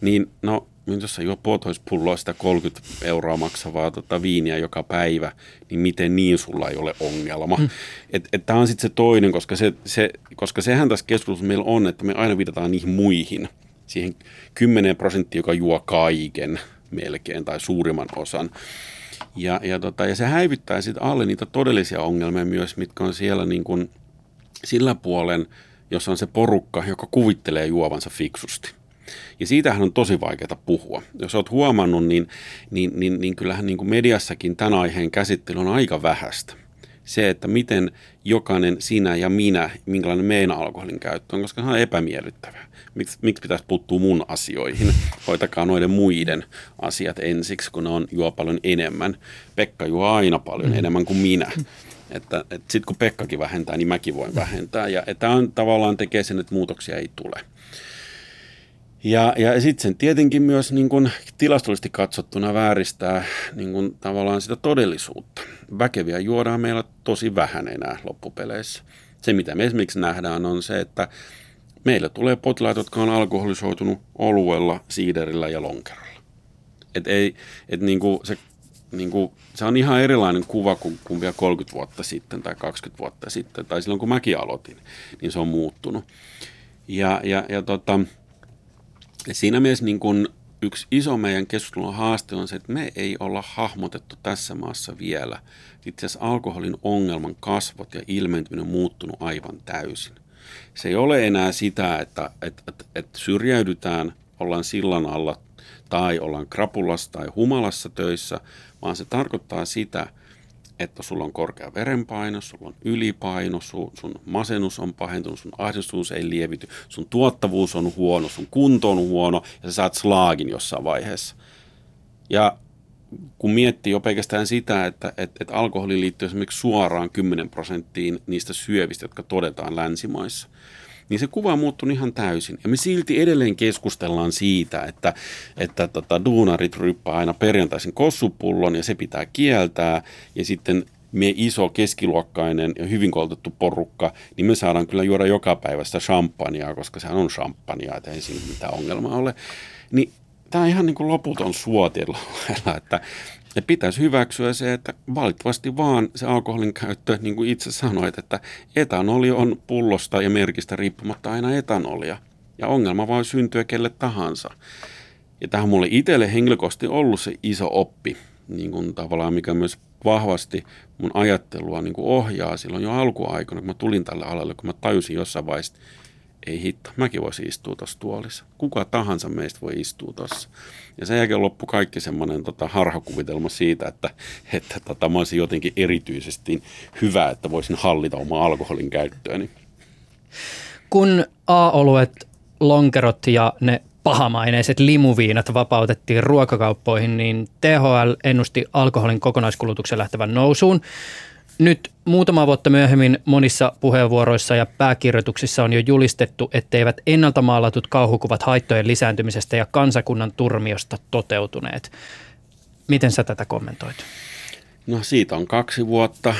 Niin no, jos sä juo puolitoispulloa sitä 30 euroa maksavaa tota, viiniä joka päivä, niin miten niin sulla ei ole ongelma? Mm. Et, Tämä on sitten se toinen, koska, se, se, koska sehän tässä keskustelussa meillä on, että me aina viitataan niihin muihin, siihen 10 prosenttia, joka juo kaiken melkein tai suurimman osan. Ja, ja, tota, ja se häivyttää sitten alle niitä todellisia ongelmia myös, mitkä on siellä niin kuin sillä puolen, jossa on se porukka, joka kuvittelee juovansa fiksusti. Ja siitähän on tosi vaikeaa puhua. Jos olet huomannut, niin, niin, niin, niin kyllähän niin kuin mediassakin tämän aiheen käsittely on aika vähäistä. se, että miten jokainen sinä ja minä, minkälainen meidän alkoholin käyttö on, koska se on epämiellyttävää. Miksi, miksi pitäisi puuttua mun asioihin? Hoitakaa noiden muiden asiat ensiksi, kun ne on juo paljon enemmän. Pekka juo aina paljon mm. enemmän kuin minä. Että, että sitten kun Pekkakin vähentää, niin mäkin voin vähentää. Ja tämä on tavallaan tekee sen, että muutoksia ei tule. Ja, ja sitten tietenkin myös niin kun tilastollisesti katsottuna vääristää niin kun tavallaan sitä todellisuutta. Väkeviä juodaan meillä tosi vähän enää loppupeleissä. Se, mitä me esimerkiksi nähdään, on se, että meillä tulee potilaita, jotka on alkoholisoitunut oluella, siiderillä ja lonkerolla. Et ei, et niin kuin se, niin kuin, se on ihan erilainen kuva kuin, kuin vielä 30 vuotta sitten tai 20 vuotta sitten, tai silloin kun mäkin aloitin, niin se on muuttunut. Ja, ja, ja tota, ja siinä mielessä niin kun yksi iso meidän keskustelun haaste on se, että me ei olla hahmotettu tässä maassa vielä. Itse asiassa alkoholin ongelman kasvot ja ilmentyminen on muuttunut aivan täysin. Se ei ole enää sitä, että, että, että, että syrjäydytään, ollaan sillan alla tai ollaan krapulassa tai humalassa töissä, vaan se tarkoittaa sitä, että sulla on korkea verenpaino, sulla on ylipaino, sun, sun masennus on pahentunut, sun ahdistuus ei lievity, sun tuottavuus on huono, sun kunto on huono ja sä saat slaagin jossain vaiheessa. Ja kun miettii jo pelkästään sitä, että, että, että alkoholi liittyy esimerkiksi suoraan 10 prosenttiin niistä syövistä, jotka todetaan länsimaissa – niin se kuva on muuttunut ihan täysin. Ja me silti edelleen keskustellaan siitä, että, että tota, duunarit ryppää aina perjantaisin kossupullon ja se pitää kieltää. Ja sitten me iso keskiluokkainen ja hyvin koulutettu porukka, niin me saadaan kyllä juoda joka päivä sitä champagnea, koska sehän on champagnea, että ei siinä mitään ongelmaa ole. Niin tämä on ihan niin kuin loputon suotilla, että ja pitäisi hyväksyä se, että valitettavasti vaan se alkoholin käyttö, niin kuin itse sanoit, että etanoli on pullosta ja merkistä riippumatta aina etanolia. Ja ongelma voi syntyä kelle tahansa. Ja tähän mulle itselle henkilökohtaisesti ollut se iso oppi, niin kuin tavallaan mikä myös vahvasti mun ajattelua niin kuin ohjaa silloin jo alkuaikana, kun mä tulin tälle alalle, kun mä tajusin jossain vaiheessa, ei hitto, mäkin voisin istua tuossa tuolissa. Kuka tahansa meistä voi istua tuossa. Ja sen jälkeen loppu kaikki semmoinen tota, harhakuvitelma siitä, että, että tota, mä olisin jotenkin erityisesti hyvä, että voisin hallita omaa alkoholin käyttööni. Kun A-oluet, lonkerot ja ne pahamaineiset limuviinat vapautettiin ruokakauppoihin, niin THL ennusti alkoholin kokonaiskulutuksen lähtevän nousuun. Nyt muutama vuotta myöhemmin monissa puheenvuoroissa ja pääkirjoituksissa on jo julistettu, etteivät ennalta maalatut kauhukuvat haittojen lisääntymisestä ja kansakunnan turmiosta toteutuneet. Miten sä tätä kommentoit? No siitä on kaksi vuotta.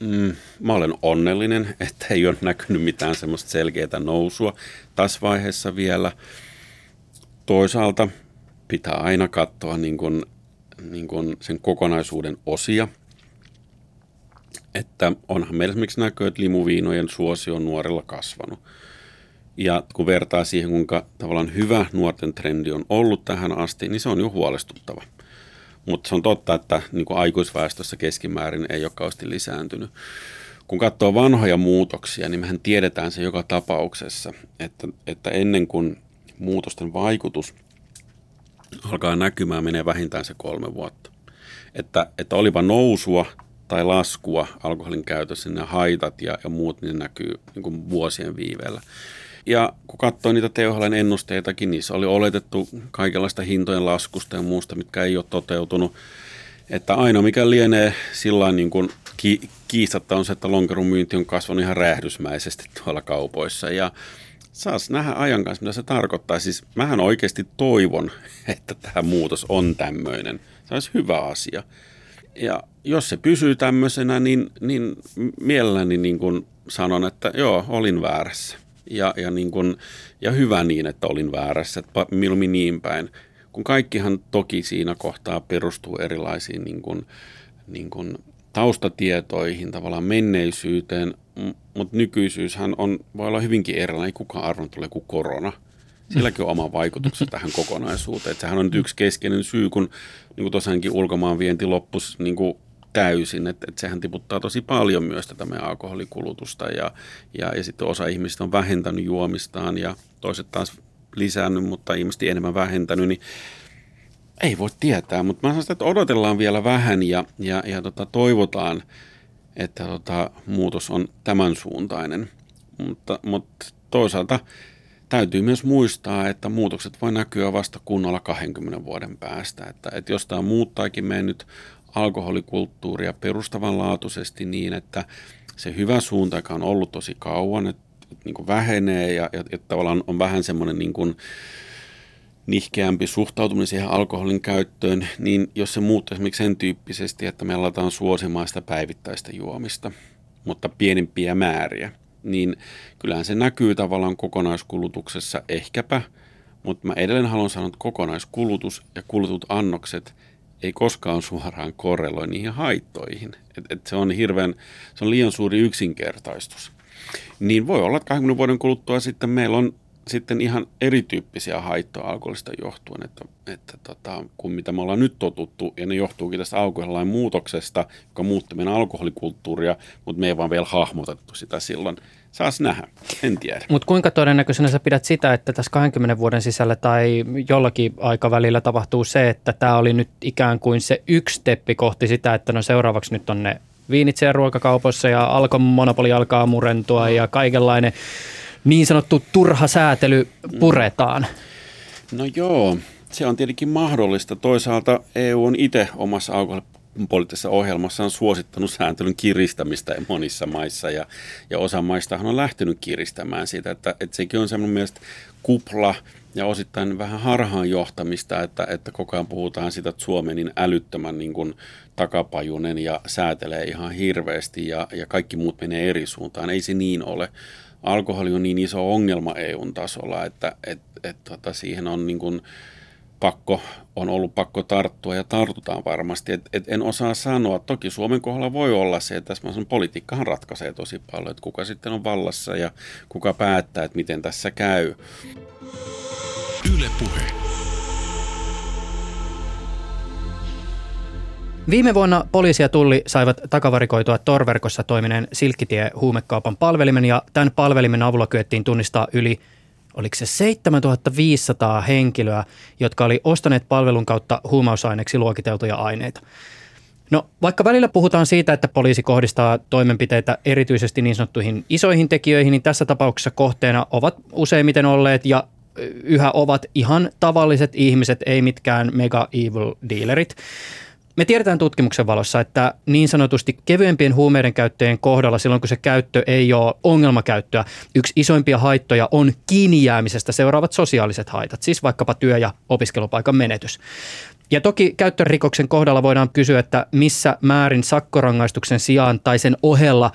Mm, mä olen onnellinen, että ei ole näkynyt mitään semmoista selkeää nousua tässä vaiheessa vielä. Toisaalta pitää aina katsoa niin kuin, niin kuin sen kokonaisuuden osia – että onhan meillä esimerkiksi näkyy, että limuviinojen suosio on nuorilla kasvanut. Ja kun vertaa siihen, kuinka tavallaan hyvä nuorten trendi on ollut tähän asti, niin se on jo huolestuttava. Mutta se on totta, että niin kuin aikuisväestössä keskimäärin ei ole kauheasti lisääntynyt. Kun katsoo vanhoja muutoksia, niin mehän tiedetään se joka tapauksessa, että, että ennen kuin muutosten vaikutus alkaa näkymään, menee vähintään se kolme vuotta. Että, että olipa nousua tai laskua alkoholin käytössä, ne haitat ja, ja muut, niin näkyy niin kuin vuosien viiveellä. Ja kun katsoi niitä THLn ennusteitakin, niissä oli oletettu kaikenlaista hintojen laskusta ja muusta, mitkä ei ole toteutunut. Että ainoa mikä lienee sillä niin kuin ki- kiistatta on se, että lonkerun myynti on kasvanut ihan räjähdysmäisesti tuolla kaupoissa. Ja saas nähdä ajan kanssa, mitä se tarkoittaa. Siis mähän oikeasti toivon, että tämä muutos on tämmöinen. Se olisi hyvä asia. Ja jos se pysyy tämmöisenä, niin, niin mielelläni niin kuin sanon, että joo, olin väärässä. Ja, ja, niin kuin, ja hyvä niin, että olin väärässä, että mieluummin niin päin. Kun kaikkihan toki siinä kohtaa perustuu erilaisiin niin kuin, niin kuin taustatietoihin, tavallaan menneisyyteen, mutta nykyisyyshän on, voi olla hyvinkin erilainen, ei kukaan arvon tulee kuin korona – silläkin on oma vaikutuksensa tähän kokonaisuuteen. Että sehän on nyt yksi keskeinen syy, kun niin tosiaankin ulkomaan vienti loppus niin täysin, että, että sehän tiputtaa tosi paljon myös tätä meidän alkoholikulutusta ja, ja, ja sitten osa ihmisistä on vähentänyt juomistaan ja toiset taas lisännyt, mutta ilmeisesti enemmän vähentänyt, niin ei voi tietää, mutta mä sanon että odotellaan vielä vähän ja, ja, ja tota, toivotaan, että tota, muutos on tämän suuntainen. Mutta, mutta toisaalta täytyy myös muistaa, että muutokset voi näkyä vasta kunnolla 20 vuoden päästä. Että, että jos tämä muuttaakin mennyt alkoholikulttuuria perustavanlaatuisesti niin, että se hyvä suunta, joka on ollut tosi kauan, että, että niin vähenee ja, ja, että tavallaan on vähän semmoinen niin kuin, nihkeämpi suhtautuminen siihen alkoholin käyttöön, niin jos se muuttuu esimerkiksi sen tyyppisesti, että me aletaan suosimaan sitä päivittäistä juomista, mutta pienempiä määriä, niin kyllähän se näkyy tavallaan kokonaiskulutuksessa ehkäpä, mutta mä edelleen haluan sanoa, että kokonaiskulutus ja kulutut annokset ei koskaan suoraan korreloi niihin haittoihin. Et, et se on hirveän, se on liian suuri yksinkertaistus. Niin voi olla, että 20 vuoden kuluttua sitten meillä on sitten ihan erityyppisiä haittoja alkoholista johtuen, että, että tota, kuin mitä me ollaan nyt totuttu, ja ne johtuukin tästä alkoholilain muutoksesta, joka muutti meidän alkoholikulttuuria, mutta me ei vaan vielä hahmotettu sitä silloin. Saas nähdä, en tiedä. Mutta kuinka todennäköisenä sä pidät sitä, että tässä 20 vuoden sisällä tai jollakin aikavälillä tapahtuu se, että tämä oli nyt ikään kuin se yksi steppi kohti sitä, että no seuraavaksi nyt on ne viinit siellä ruokakaupoissa ja alkon monopoli alkaa murentua ja kaikenlainen niin sanottu turha säätely puretaan? No joo, se on tietenkin mahdollista. Toisaalta EU on itse omassa alkoholipoliittisessa ohjelmassaan suosittanut sääntelyn kiristämistä monissa maissa ja, ja osa maista on lähtenyt kiristämään sitä, että, että sekin on semmoinen mielestä kupla ja osittain vähän harhaan johtamista, että, että koko ajan puhutaan sitä, että Suomi niin älyttömän niin kuin takapajunen ja säätelee ihan hirveästi ja, ja kaikki muut menee eri suuntaan. Ei se niin ole alkoholi on niin iso ongelma EUn tasolla, että et, et, tota, siihen on niin kuin pakko, on ollut pakko tarttua ja tartutaan varmasti. Et, et en osaa sanoa. Toki Suomen kohdalla voi olla se, että tässä politiikkahan ratkaisee tosi paljon, että kuka sitten on vallassa ja kuka päättää, että miten tässä käy. Yle puhe. Viime vuonna poliisi ja tulli saivat takavarikoitua torverkossa toimineen Silkkitie huumekaupan palvelimen ja tämän palvelimen avulla kyettiin tunnistaa yli oliko se 7500 henkilöä, jotka oli ostaneet palvelun kautta huumausaineeksi luokiteltuja aineita. No vaikka välillä puhutaan siitä, että poliisi kohdistaa toimenpiteitä erityisesti niin sanottuihin isoihin tekijöihin, niin tässä tapauksessa kohteena ovat useimmiten olleet ja yhä ovat ihan tavalliset ihmiset, ei mitkään mega evil dealerit. Me tiedetään tutkimuksen valossa, että niin sanotusti kevyempien huumeiden käyttäjien kohdalla silloin, kun se käyttö ei ole ongelmakäyttöä, yksi isoimpia haittoja on kiinni jäämisestä seuraavat sosiaaliset haitat, siis vaikkapa työ- ja opiskelupaikan menetys. Ja toki käyttörikoksen kohdalla voidaan kysyä, että missä määrin sakkorangaistuksen sijaan tai sen ohella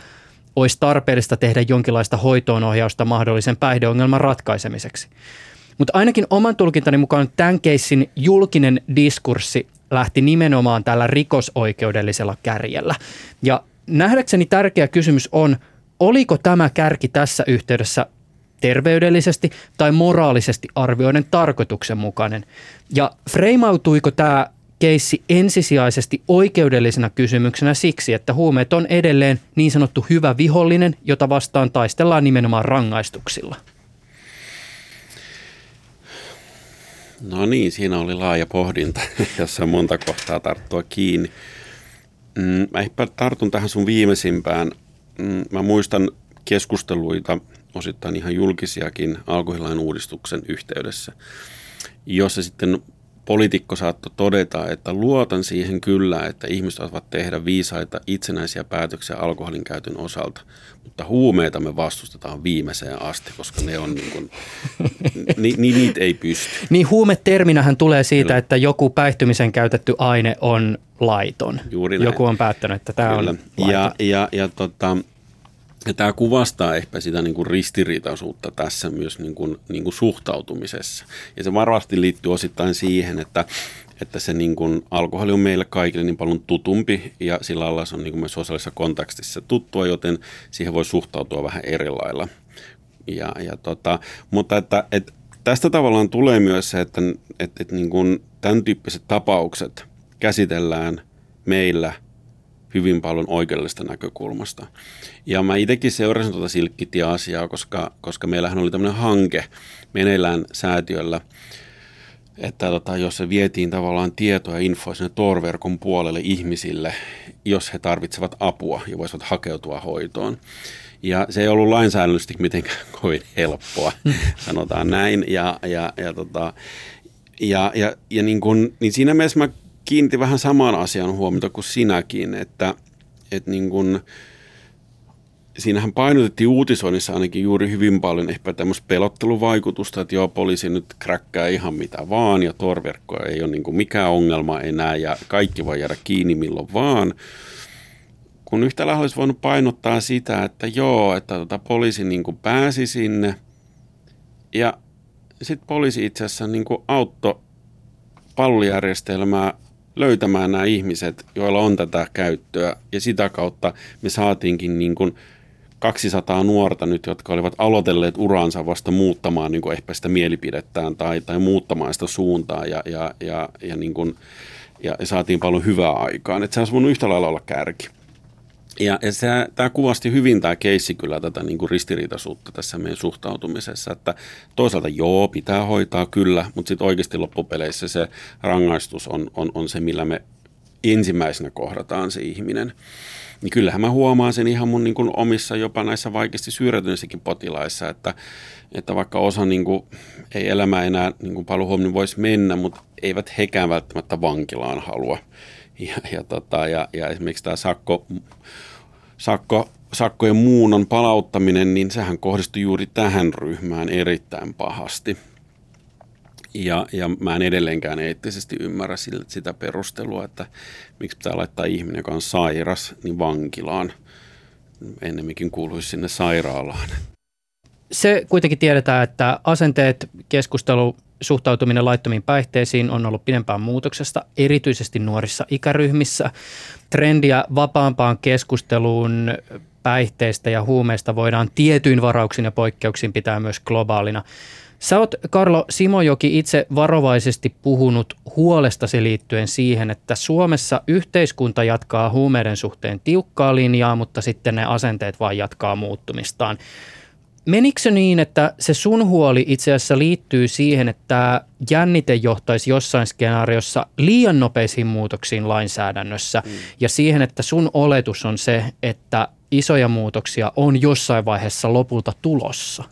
olisi tarpeellista tehdä jonkinlaista hoitoonohjausta mahdollisen päihdeongelman ratkaisemiseksi. Mutta ainakin oman tulkintani mukaan tämän keissin julkinen diskurssi lähti nimenomaan tällä rikosoikeudellisella kärjellä. Ja nähdäkseni tärkeä kysymys on, oliko tämä kärki tässä yhteydessä terveydellisesti tai moraalisesti arvioiden tarkoituksenmukainen? Ja freimautuiko tämä keissi ensisijaisesti oikeudellisena kysymyksenä siksi, että huumeet on edelleen niin sanottu hyvä vihollinen, jota vastaan taistellaan nimenomaan rangaistuksilla? No niin, siinä oli laaja pohdinta, jossa on monta kohtaa tarttua kiinni. Mm, mä tartun tähän sun viimeisimpään. Mm, mä muistan keskusteluita, osittain ihan julkisiakin, alkoholilain uudistuksen yhteydessä, jossa sitten poliitikko saattoi todeta, että luotan siihen kyllä, että ihmiset osaavat tehdä viisaita itsenäisiä päätöksiä alkoholin käytön osalta, mutta huumeita me vastustetaan viimeiseen asti, koska ne on niin kuin, ni, ni, niitä ei pysty. Niin huumeterminähän tulee siitä, kyllä. että joku päihtymisen käytetty aine on laiton. Juuri näin. Joku on päättänyt, että tämä kyllä. on laiton. Ja, ja, ja tota, ja tämä kuvastaa ehkä sitä niin kuin ristiriitaisuutta tässä myös niin kuin, niin kuin suhtautumisessa. Ja se varmasti liittyy osittain siihen, että, että se niin kuin, alkoholi on meille kaikille niin paljon tutumpi ja sillä lailla se on niin kuin myös sosiaalisessa kontekstissa tuttua, joten siihen voi suhtautua vähän eri lailla. Ja, ja tota, mutta että, että tästä tavallaan tulee myös se, että, että, että niin kuin tämän tyyppiset tapaukset käsitellään meillä – hyvin paljon oikeudellisesta näkökulmasta. Ja mä itsekin seurasin tuota silkkitie-asiaa, koska, koska meillähän oli tämmöinen hanke meneillään säätiöllä että tota, jos se vietiin tavallaan tietoa ja infoa sinne torverkon puolelle ihmisille, jos he tarvitsevat apua ja voisivat hakeutua hoitoon. Ja se ei ollut lainsäädännöllisesti mitenkään kovin helppoa, sanotaan näin. Ja, ja, ja, tota, ja, ja, ja niin, kun, niin siinä mielessä mä kiinnitin vähän samaan asiaan huomiota kuin sinäkin, että, että niin kun, siinähän painotettiin uutisoinnissa ainakin juuri hyvin paljon ehkä tämmöistä pelotteluvaikutusta, että joo, poliisi nyt kräkkää ihan mitä vaan ja torverkko ei ole niin kuin mikään ongelma enää ja kaikki voi jäädä kiinni milloin vaan. Kun yhtä lailla olisi voinut painottaa sitä, että joo, että tota poliisi niin kuin pääsi sinne ja sitten poliisi itse asiassa niin kuin auttoi palvelujärjestelmää löytämään nämä ihmiset, joilla on tätä käyttöä ja sitä kautta me saatiinkin niin kuin – 200 nuorta nyt, jotka olivat aloitelleet uransa vasta muuttamaan niin kuin ehkä sitä mielipidettään tai, tai muuttamaan sitä suuntaa ja, ja, ja, ja, niin kuin, ja saatiin paljon hyvää aikaan. Että se olisi voinut yhtä lailla olla kärki. Ja, ja se, tämä kuvasti hyvin tämä keissi kyllä tätä niin kuin ristiriitaisuutta tässä meidän suhtautumisessa, että toisaalta joo, pitää hoitaa kyllä, mutta sitten oikeasti loppupeleissä se rangaistus on, on, on se, millä me ensimmäisenä kohdataan se ihminen niin kyllähän mä huomaan sen ihan mun niin kuin omissa jopa näissä vaikeasti syrjäytyneissäkin potilaissa, että, että vaikka osa niin kuin, ei elämä enää niin kuin paljon huomioon voisi mennä, mutta eivät hekään välttämättä vankilaan halua. Ja, ja, tota, ja, ja esimerkiksi tämä sakko, sakko, sakkojen muunnon palauttaminen, niin sehän kohdistui juuri tähän ryhmään erittäin pahasti. Ja, ja mä en edelleenkään eettisesti ymmärrä sitä perustelua, että miksi pitää laittaa ihminen, joka on sairas, niin vankilaan. Ennemminkin kuuluisi sinne sairaalaan. Se kuitenkin tiedetään, että asenteet, keskustelu, suhtautuminen laittomiin päihteisiin on ollut pidempään muutoksesta, erityisesti nuorissa ikäryhmissä. Trendiä vapaampaan keskusteluun päihteistä ja huumeista voidaan tietyin varauksin ja poikkeuksin pitää myös globaalina. Sä oot, Karlo Simojoki, itse varovaisesti puhunut huolestasi liittyen siihen, että Suomessa yhteiskunta jatkaa huumeiden suhteen tiukkaa linjaa, mutta sitten ne asenteet vaan jatkaa muuttumistaan. Menikö se niin, että se sun huoli itse asiassa liittyy siihen, että jännite johtaisi jossain skenaariossa liian nopeisiin muutoksiin lainsäädännössä mm. ja siihen, että sun oletus on se, että isoja muutoksia on jossain vaiheessa lopulta tulossa?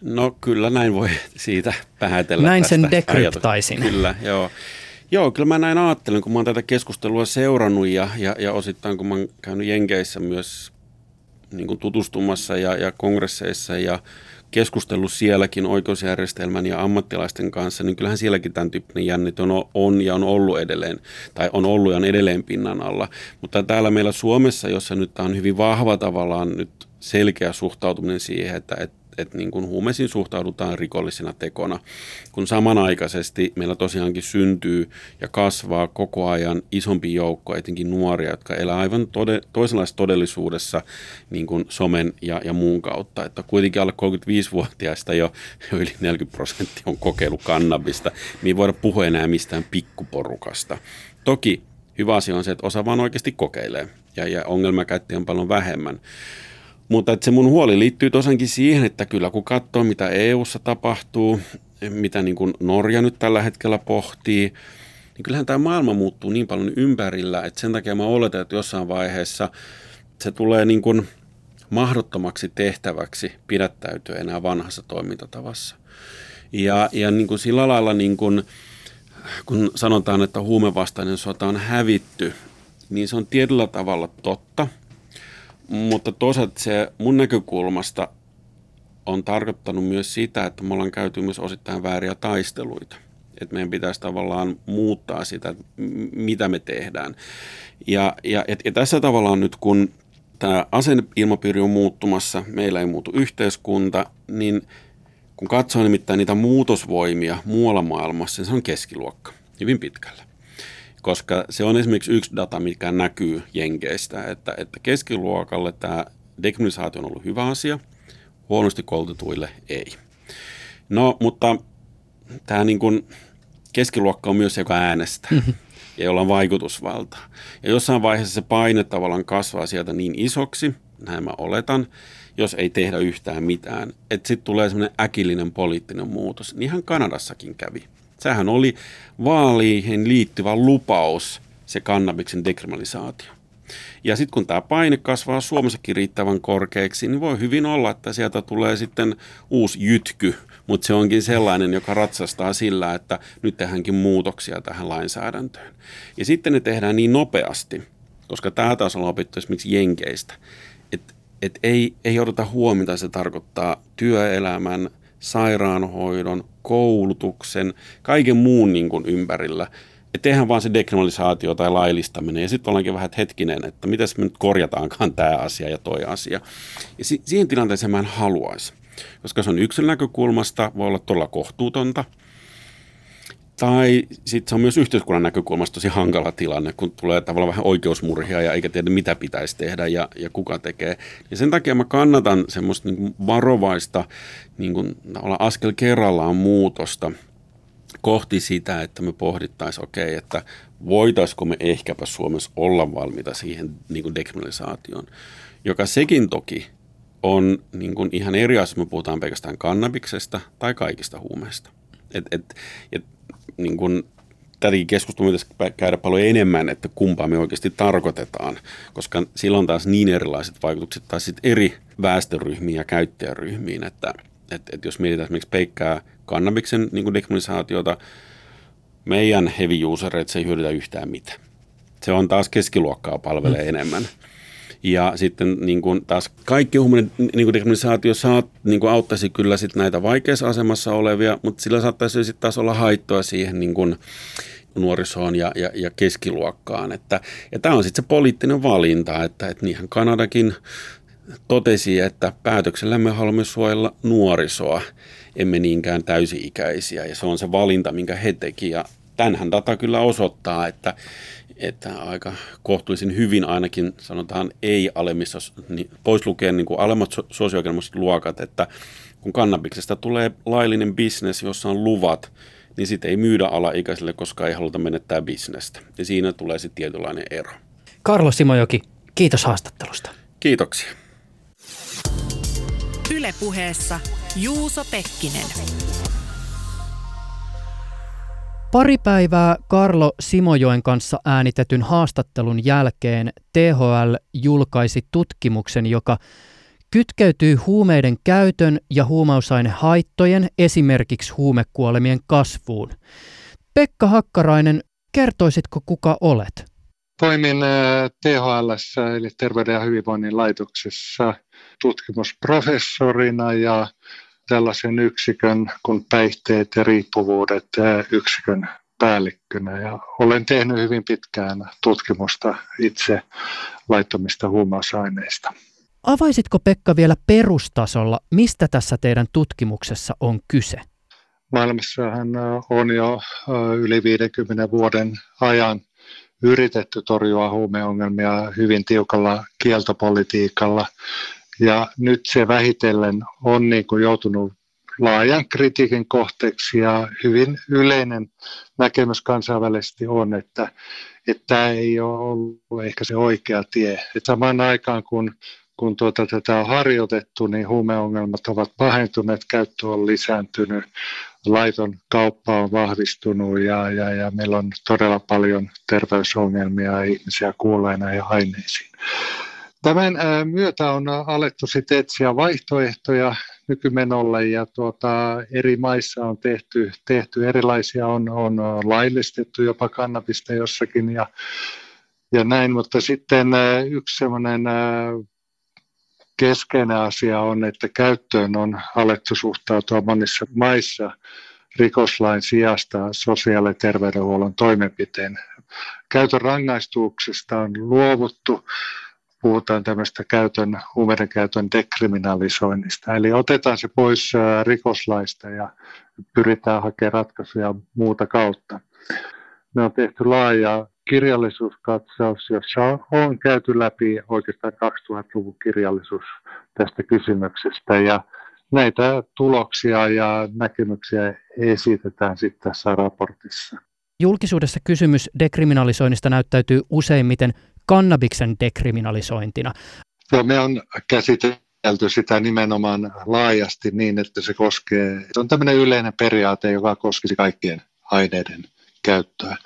No kyllä näin voi siitä päätellä. Näin sen dekryptaisin. Kyllä, joo. Joo, kyllä mä näin ajattelen, kun mä oon tätä keskustelua seurannut ja, ja, ja osittain kun mä oon käynyt Jenkeissä myös niin kuin tutustumassa ja, ja kongresseissa ja keskustellut sielläkin oikeusjärjestelmän ja ammattilaisten kanssa, niin kyllähän sielläkin tämän tyyppinen jännit on, on ja on ollut edelleen, tai on ollut ja on edelleen pinnan alla. Mutta täällä meillä Suomessa, jossa nyt on hyvin vahva tavallaan nyt selkeä suhtautuminen siihen, että, että että niin kuin huumeisiin suhtaudutaan rikollisena tekona, kun samanaikaisesti meillä tosiaankin syntyy ja kasvaa koko ajan isompi joukko, etenkin nuoria, jotka elää aivan tode, toisenlaisessa todellisuudessa niin kuin somen ja, ja muun kautta. Että kuitenkin alle 35-vuotiaista jo, jo yli 40 prosenttia on kokeillut kannabista, niin ei voida puhua enää mistään pikkuporukasta. Toki hyvä asia on se, että osa vaan oikeasti kokeilee ja, ja ongelmakäyttäjiä on paljon vähemmän. Mutta että se mun huoli liittyy tosiaankin siihen, että kyllä kun katsoo mitä EU:ssa tapahtuu, mitä niin kuin Norja nyt tällä hetkellä pohtii, niin kyllähän tämä maailma muuttuu niin paljon ympärillä, että sen takia mä oletan, että jossain vaiheessa se tulee niin kuin mahdottomaksi tehtäväksi pidättäytyä enää vanhassa toimintatavassa. Ja, ja niin kuin sillä lailla, niin kuin, kun sanotaan, että huumevastainen sota on hävitty, niin se on tietyllä tavalla totta – mutta toisaalta se mun näkökulmasta on tarkoittanut myös sitä, että me ollaan käyty myös osittain vääriä taisteluita. Että meidän pitäisi tavallaan muuttaa sitä, mitä me tehdään. Ja, ja, ja tässä tavallaan nyt, kun tämä asenneilmapiiri on muuttumassa, meillä ei muutu yhteiskunta, niin kun katsoo nimittäin niitä muutosvoimia muualla maailmassa, niin se on keskiluokka hyvin pitkällä koska se on esimerkiksi yksi data, mikä näkyy Jenkeistä, että, että keskiluokalle tämä dekriminalisaatio on ollut hyvä asia, huonosti koulutetuille ei. No, mutta tämä niin kuin keskiluokka on myös joka äänestää mm-hmm. ja jolla on vaikutusvaltaa. Ja jossain vaiheessa se paine tavallaan kasvaa sieltä niin isoksi, näin mä oletan, jos ei tehdä yhtään mitään. Että sitten tulee semmoinen äkillinen poliittinen muutos. Niinhän Kanadassakin kävi. Sehän oli vaaliihin liittyvä lupaus, se kannabiksen dekriminalisaatio. Ja sitten kun tämä paine kasvaa Suomessakin riittävän korkeaksi, niin voi hyvin olla, että sieltä tulee sitten uusi jytky, mutta se onkin sellainen, joka ratsastaa sillä, että nyt tehdäänkin muutoksia tähän lainsäädäntöön. Ja sitten ne tehdään niin nopeasti, koska tämä taas on opittu esimerkiksi Jenkeistä, että et ei, ei odota huomiota, se tarkoittaa työelämän, sairaanhoidon, koulutuksen, kaiken muun niin kuin ympärillä – että tehdään vaan se dekriminalisaatio tai laillistaminen ja sitten ollaankin vähän, hetkinen, että miten me nyt korjataankaan tämä asia ja toi asia. Ja si- siihen tilanteeseen mä en haluaisi, koska se on yksilön näkökulmasta, voi olla todella kohtuutonta. Tai sitten se on myös yhteiskunnan näkökulmasta tosi hankala tilanne, kun tulee tavallaan vähän oikeusmurhia ja eikä tiedä mitä pitäisi tehdä ja, ja kuka tekee. Ja sen takia mä kannatan semmoista niin varovaista niin kuin, askel kerrallaan muutosta – kohti sitä, että me pohdittaisiin, okei, okay, että voitaisiko me ehkäpä Suomessa olla valmiita siihen niin kuin dekriminalisaatioon, joka sekin toki on niin kuin ihan eri asia, me puhutaan pelkästään kannabiksesta tai kaikista huumeista. Et, et, et, niin kuin, tätäkin keskustelua pitäisi käydä paljon enemmän, että kumpaa me oikeasti tarkoitetaan, koska silloin taas niin erilaiset vaikutukset tai sitten eri väestöryhmiin ja käyttäjäryhmiin, että et, et jos mietitään esimerkiksi peikkää kannabiksen niin kuin dekriminalisaatiota, meidän heavy usereita se ei hyödytä yhtään mitään. Se on taas keskiluokkaa palvelee mm. enemmän. Ja sitten niin kuin taas kaikki huumeiden niin dekriminalisaatio saa, niin kuin auttaisi kyllä sit näitä vaikeassa asemassa olevia, mutta sillä saattaisi sitten taas olla haittoa siihen niin kuin nuorisoon ja, ja, ja keskiluokkaan. Että, ja tämä on sitten se poliittinen valinta, että, että niinhän Kanadakin totesi, että päätöksellä me haluamme suojella nuorisoa emme niinkään täysi-ikäisiä. Ja se on se valinta, minkä he teki. Ja tämänhän data kyllä osoittaa, että, että aika kohtuullisen hyvin ainakin sanotaan ei-alemmissa, niin pois lukien niin kuin alemmat sosioekonomiset luokat, että kun kannabiksesta tulee laillinen bisnes, jossa on luvat, niin sitten ei myydä alaikäisille, koska ei haluta menettää bisnestä. Ja siinä tulee sitten tietynlainen ero. Karlo Simojoki, kiitos haastattelusta. Kiitoksia. Ylepuheessa Juuso Pekkinen. Pari päivää Karlo Simojoen kanssa äänitetyn haastattelun jälkeen THL julkaisi tutkimuksen, joka kytkeytyy huumeiden käytön ja huumausainehaittojen, esimerkiksi huumekuolemien kasvuun. Pekka Hakkarainen, kertoisitko kuka olet? Toimin äh, THL eli Terveyden ja hyvinvoinnin laitoksessa tutkimusprofessorina ja tällaisen yksikön kuin päihteet ja riippuvuudet yksikön päällikkönä ja olen tehnyt hyvin pitkään tutkimusta itse laittomista huumausaineista. Avaisitko Pekka vielä perustasolla, mistä tässä teidän tutkimuksessa on kyse? Maailmassahan on jo yli 50 vuoden ajan yritetty torjua huumeongelmia hyvin tiukalla kieltopolitiikalla ja nyt se vähitellen on niin kuin joutunut laajan kritiikin kohteeksi ja hyvin yleinen näkemys kansainvälisesti on, että, että tämä ei ole ollut ehkä se oikea tie. Että samaan aikaan kun, kun tuota, tätä on harjoitettu, niin huumeongelmat ovat pahentuneet, käyttö on lisääntynyt, laiton kauppa on vahvistunut ja, ja, ja meillä on todella paljon terveysongelmia ja ihmisiä kuolleina ja aineisiin. Tämän myötä on alettu sitten etsiä vaihtoehtoja nykymenolle ja tuota, eri maissa on tehty, tehty erilaisia, on, on laillistettu jopa kannabista jossakin ja, ja näin, mutta sitten yksi semmoinen keskeinen asia on, että käyttöön on alettu suhtautua monissa maissa rikoslain sijasta sosiaali- ja terveydenhuollon toimenpiteen. Käytön rangaistuksesta on luovuttu puhutaan tämmöistä käytön, huumeiden käytön dekriminalisoinnista. Eli otetaan se pois rikoslaista ja pyritään hakemaan ratkaisuja muuta kautta. Me on tehty laaja kirjallisuuskatsaus, jossa on käyty läpi oikeastaan 2000-luvun kirjallisuus tästä kysymyksestä ja näitä tuloksia ja näkemyksiä esitetään sitten tässä raportissa. Julkisuudessa kysymys dekriminalisoinnista näyttäytyy useimmiten kannabiksen dekriminalisointina. No, me on käsitelty sitä nimenomaan laajasti niin, että se koskee, se on tämmöinen yleinen periaate, joka koskisi kaikkien aineiden käyttöä.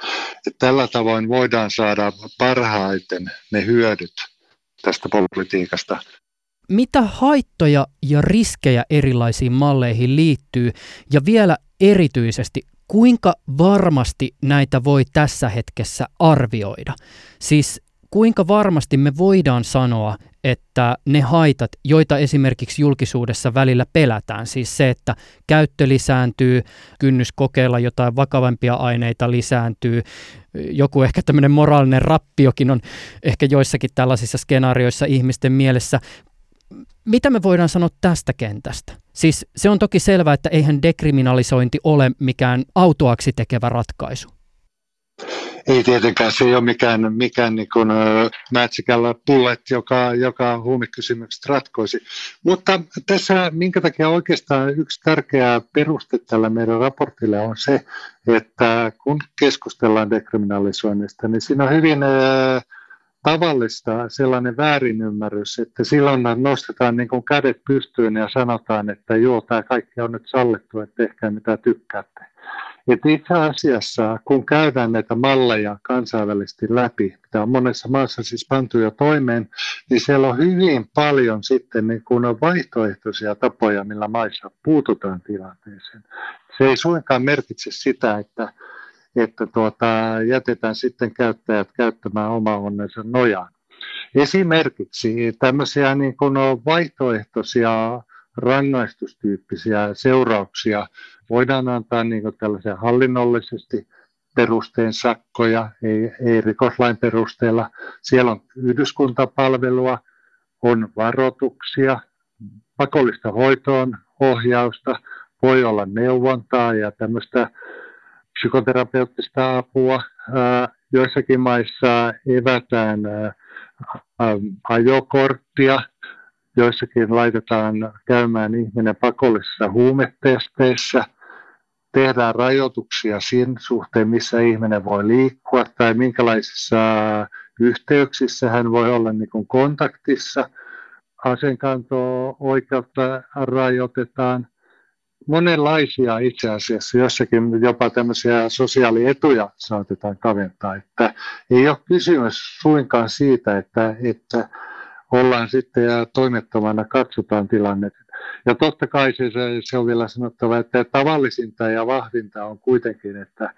Et tällä tavoin voidaan saada parhaiten ne hyödyt tästä politiikasta. Mitä haittoja ja riskejä erilaisiin malleihin liittyy ja vielä erityisesti kuinka varmasti näitä voi tässä hetkessä arvioida? Siis kuinka varmasti me voidaan sanoa, että ne haitat, joita esimerkiksi julkisuudessa välillä pelätään, siis se, että käyttö lisääntyy, kynnys kokeilla jotain vakavampia aineita lisääntyy, joku ehkä tämmöinen moraalinen rappiokin on ehkä joissakin tällaisissa skenaarioissa ihmisten mielessä. Mitä me voidaan sanoa tästä kentästä? Siis se on toki selvää, että eihän dekriminalisointi ole mikään autoaksi tekevä ratkaisu. Ei tietenkään, se ei ole mikään, mikään niin kuin, magical bullet, joka, joka huumekysymykset ratkoisi. Mutta tässä, minkä takia oikeastaan yksi tärkeä peruste tällä meidän raportille on se, että kun keskustellaan dekriminalisoinnista, niin siinä on hyvin tavallista sellainen väärinymmärrys, että silloin nostetaan niin kuin kädet pystyyn ja sanotaan, että joo, tämä kaikki on nyt sallittu, että tehkää mitä tykkäätte. Et itse asiassa, kun käydään näitä malleja kansainvälisesti läpi, mitä on monessa maassa siis pantu jo toimeen, niin siellä on hyvin paljon sitten niin kun on vaihtoehtoisia tapoja, millä maissa puututaan tilanteeseen. Se ei suinkaan merkitse sitä, että että tuota, jätetään sitten käyttäjät käyttämään oma onnensa nojaan. Esimerkiksi tämmöisiä niin kuin vaihtoehtoisia rangaistustyyppisiä seurauksia voidaan antaa niin tällaisia hallinnollisesti perusteen sakkoja, ei, ei rikoslain perusteella. Siellä on yhdyskuntapalvelua, on varoituksia, pakollista hoitoon ohjausta, voi olla neuvontaa ja tämmöistä psykoterapeuttista apua. Joissakin maissa evätään ajokorttia, joissakin laitetaan käymään ihminen pakollisissa huumetesteissä, tehdään rajoituksia siinä suhteen, missä ihminen voi liikkua tai minkälaisissa yhteyksissä hän voi olla niin kuin kontaktissa. Asenkanto-oikeutta rajoitetaan – monenlaisia itse asiassa, jossakin jopa tämmöisiä sosiaalietuja saatetaan kaventaa. Että ei ole kysymys suinkaan siitä, että, että ollaan sitten ja toimettomana katsotaan tilanne. Ja totta kai se, se on vielä sanottava, että tavallisinta ja vahvinta on kuitenkin, että,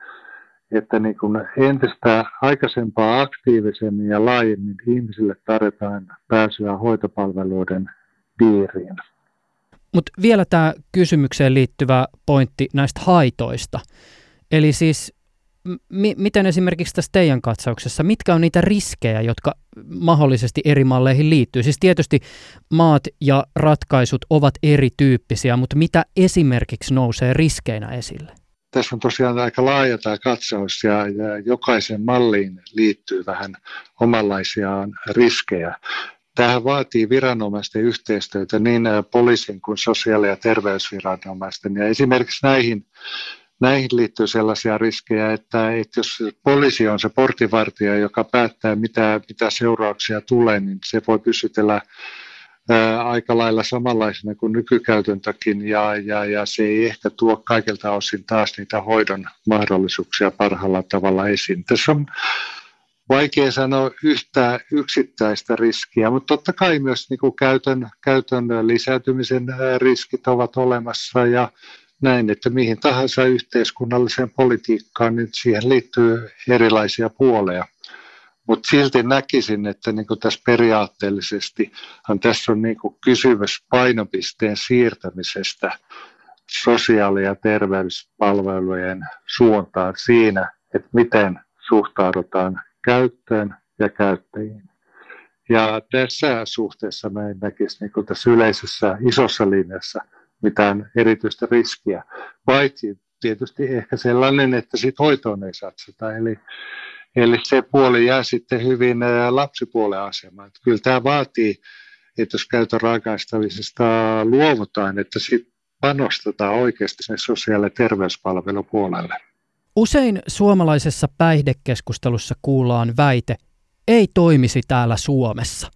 että niin kuin entistä aikaisempaa aktiivisemmin ja laajemmin ihmisille tarjotaan pääsyä hoitopalveluiden piiriin. Mutta vielä tämä kysymykseen liittyvä pointti näistä haitoista. Eli siis m- miten esimerkiksi tässä teidän katsauksessa, mitkä on niitä riskejä, jotka mahdollisesti eri malleihin liittyy? Siis tietysti maat ja ratkaisut ovat erityyppisiä, mutta mitä esimerkiksi nousee riskeinä esille? Tässä on tosiaan aika laaja tämä katsaus ja, ja jokaisen malliin liittyy vähän omanlaisiaan riskejä. Tähän vaatii viranomaisten yhteistyötä niin poliisin kuin sosiaali- ja terveysviranomaisten. Ja esimerkiksi näihin, näihin liittyy sellaisia riskejä, että, että jos poliisi on se portivartija, joka päättää, mitä, mitä seurauksia tulee, niin se voi pysytellä aika lailla samanlaisena kuin nykykäytäntökin ja, ja, ja se ei ehkä tuo kaikilta osin taas niitä hoidon mahdollisuuksia parhaalla tavalla esiin. Tässä on vaikea sanoa yhtä yksittäistä riskiä, mutta totta kai myös niin kuin käytön, käytön lisääntymisen riskit ovat olemassa ja näin, että mihin tahansa yhteiskunnalliseen politiikkaan, niin siihen liittyy erilaisia puoleja. Mutta silti näkisin, että niin tässä periaatteellisesti tässä on niin kysymys painopisteen siirtämisestä sosiaali- ja terveyspalvelujen suuntaan siinä, että miten suhtaudutaan käyttöön ja käyttäjiin. Ja tässä suhteessa mä en näkisi niin tässä yleisessä isossa linjassa mitään erityistä riskiä, paitsi tietysti ehkä sellainen, että sit hoitoon ei satsata. Eli, eli se puoli jää sitten hyvin lapsipuolen asemaan. Että kyllä tämä vaatii, että jos käytön raakaistavisesta luovutaan, että sitten panostetaan oikeasti sinne sosiaali- ja terveyspalvelupuolelle. Usein suomalaisessa päihdekeskustelussa kuullaan väite, ei toimisi täällä Suomessa.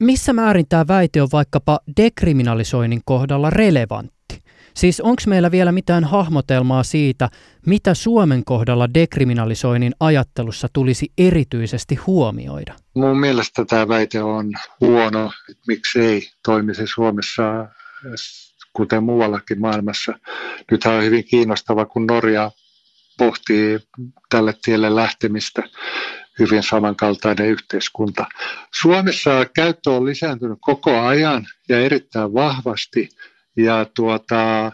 Missä määrin tämä väite on vaikkapa dekriminalisoinnin kohdalla relevantti? Siis onko meillä vielä mitään hahmotelmaa siitä, mitä Suomen kohdalla dekriminalisoinnin ajattelussa tulisi erityisesti huomioida? Mun mielestä tämä väite on huono, että miksi ei toimisi Suomessa kuten muuallakin maailmassa. Nythän on hyvin kiinnostava, kun Norja pohtii tälle tielle lähtemistä hyvin samankaltainen yhteiskunta. Suomessa käyttö on lisääntynyt koko ajan ja erittäin vahvasti ja tuota,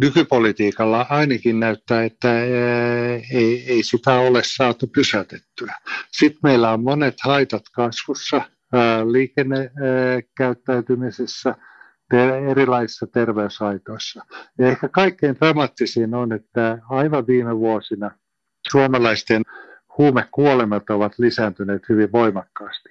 nykypolitiikalla ainakin näyttää, että ei, ei sitä ole saatu pysäytettyä. Sitten meillä on monet haitat kasvussa liikennekäyttäytymisessä, erilaisissa terveyshaitoissa. Ja ehkä kaikkein dramaattisin on, että aivan viime vuosina suomalaisten huumekuolemat ovat lisääntyneet hyvin voimakkaasti.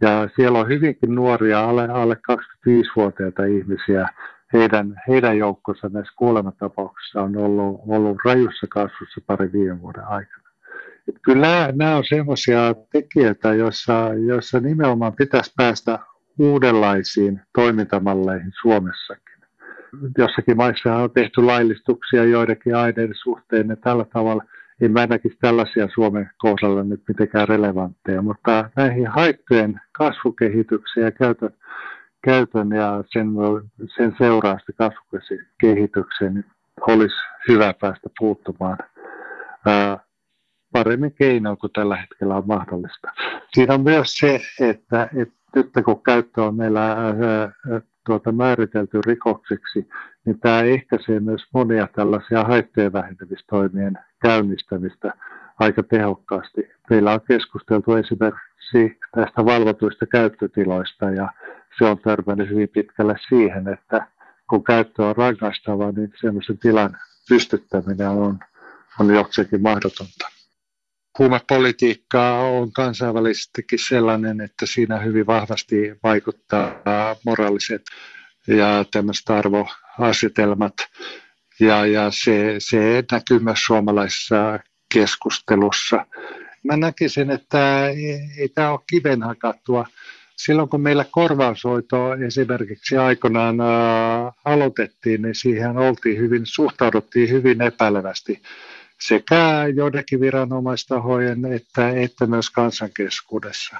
Ja siellä on hyvinkin nuoria, alle, alle 25-vuotiaita ihmisiä. Heidän, heidän joukkonsa näissä kuolematapauksissa on ollut, ollut rajussa kasvussa pari viime vuoden aikana. Et kyllä nämä, nämä on sellaisia tekijöitä, joissa, joissa nimenomaan pitäisi päästä uudenlaisiin toimintamalleihin Suomessakin. Jossakin maissa on tehty laillistuksia joidenkin aineiden suhteen ja tällä tavalla – en mä näkisi tällaisia Suomen kohdalla nyt mitenkään relevantteja, mutta näihin haittojen kasvukehitykseen ja käytön, käytön ja sen, sen seurausta kasvukehitykseen niin olisi hyvä päästä puuttumaan ää, paremmin keinoin kuin tällä hetkellä on mahdollista. Siinä on myös se, että, että nyt kun käyttö on meillä tuota, määritelty rikoksiksi, niin tämä ehkäisee myös monia tällaisia haittojen vähentämistoimien käynnistämistä aika tehokkaasti. Meillä on keskusteltu esimerkiksi näistä valvotuista käyttötiloista ja se on törmännyt hyvin pitkälle siihen, että kun käyttö on rangaistavaa, niin sellaisen tilan pystyttäminen on, on jokseenkin mahdotonta. Huumepolitiikka on kansainvälisestikin sellainen, että siinä hyvin vahvasti vaikuttaa moraaliset ja tämmöiset arvoasetelmat. Ja, ja se, se näkyy myös suomalaisessa keskustelussa. Mä näkisin, että ei, ei tämä ole kiven hakattua. Silloin kun meillä korvaushoito esimerkiksi aikoinaan ää, aloitettiin, niin siihen oltiin hyvin, suhtauduttiin hyvin epäilevästi sekä joidenkin viranomaistahojen että, että myös kansankeskuudessa.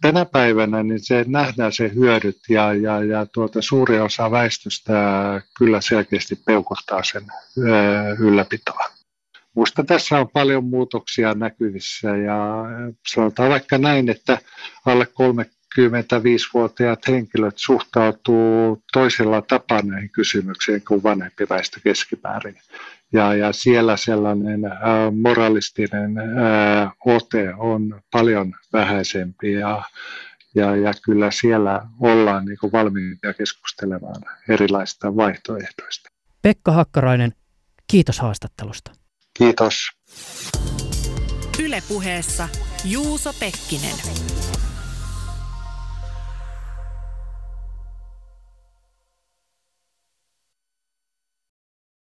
Tänä päivänä niin se nähdään se hyödyt ja, ja, ja tuota, suuri osa väestöstä kyllä selkeästi peukuttaa sen ylläpitoa. Minusta tässä on paljon muutoksia näkyvissä ja sanotaan vaikka näin, että alle 35-vuotiaat henkilöt suhtautuu toisella tapaa näihin kysymyksiin kuin vanhempi väestö keskimäärin ja, ja siellä sellainen ä, moralistinen ä, ote on paljon vähäisempi ja, ja, ja kyllä siellä ollaan niin kuin valmiita keskustelemaan erilaisista vaihtoehdoista. Pekka Hakkarainen, kiitos haastattelusta. Kiitos. Ylepuheessa Juuso Pekkinen.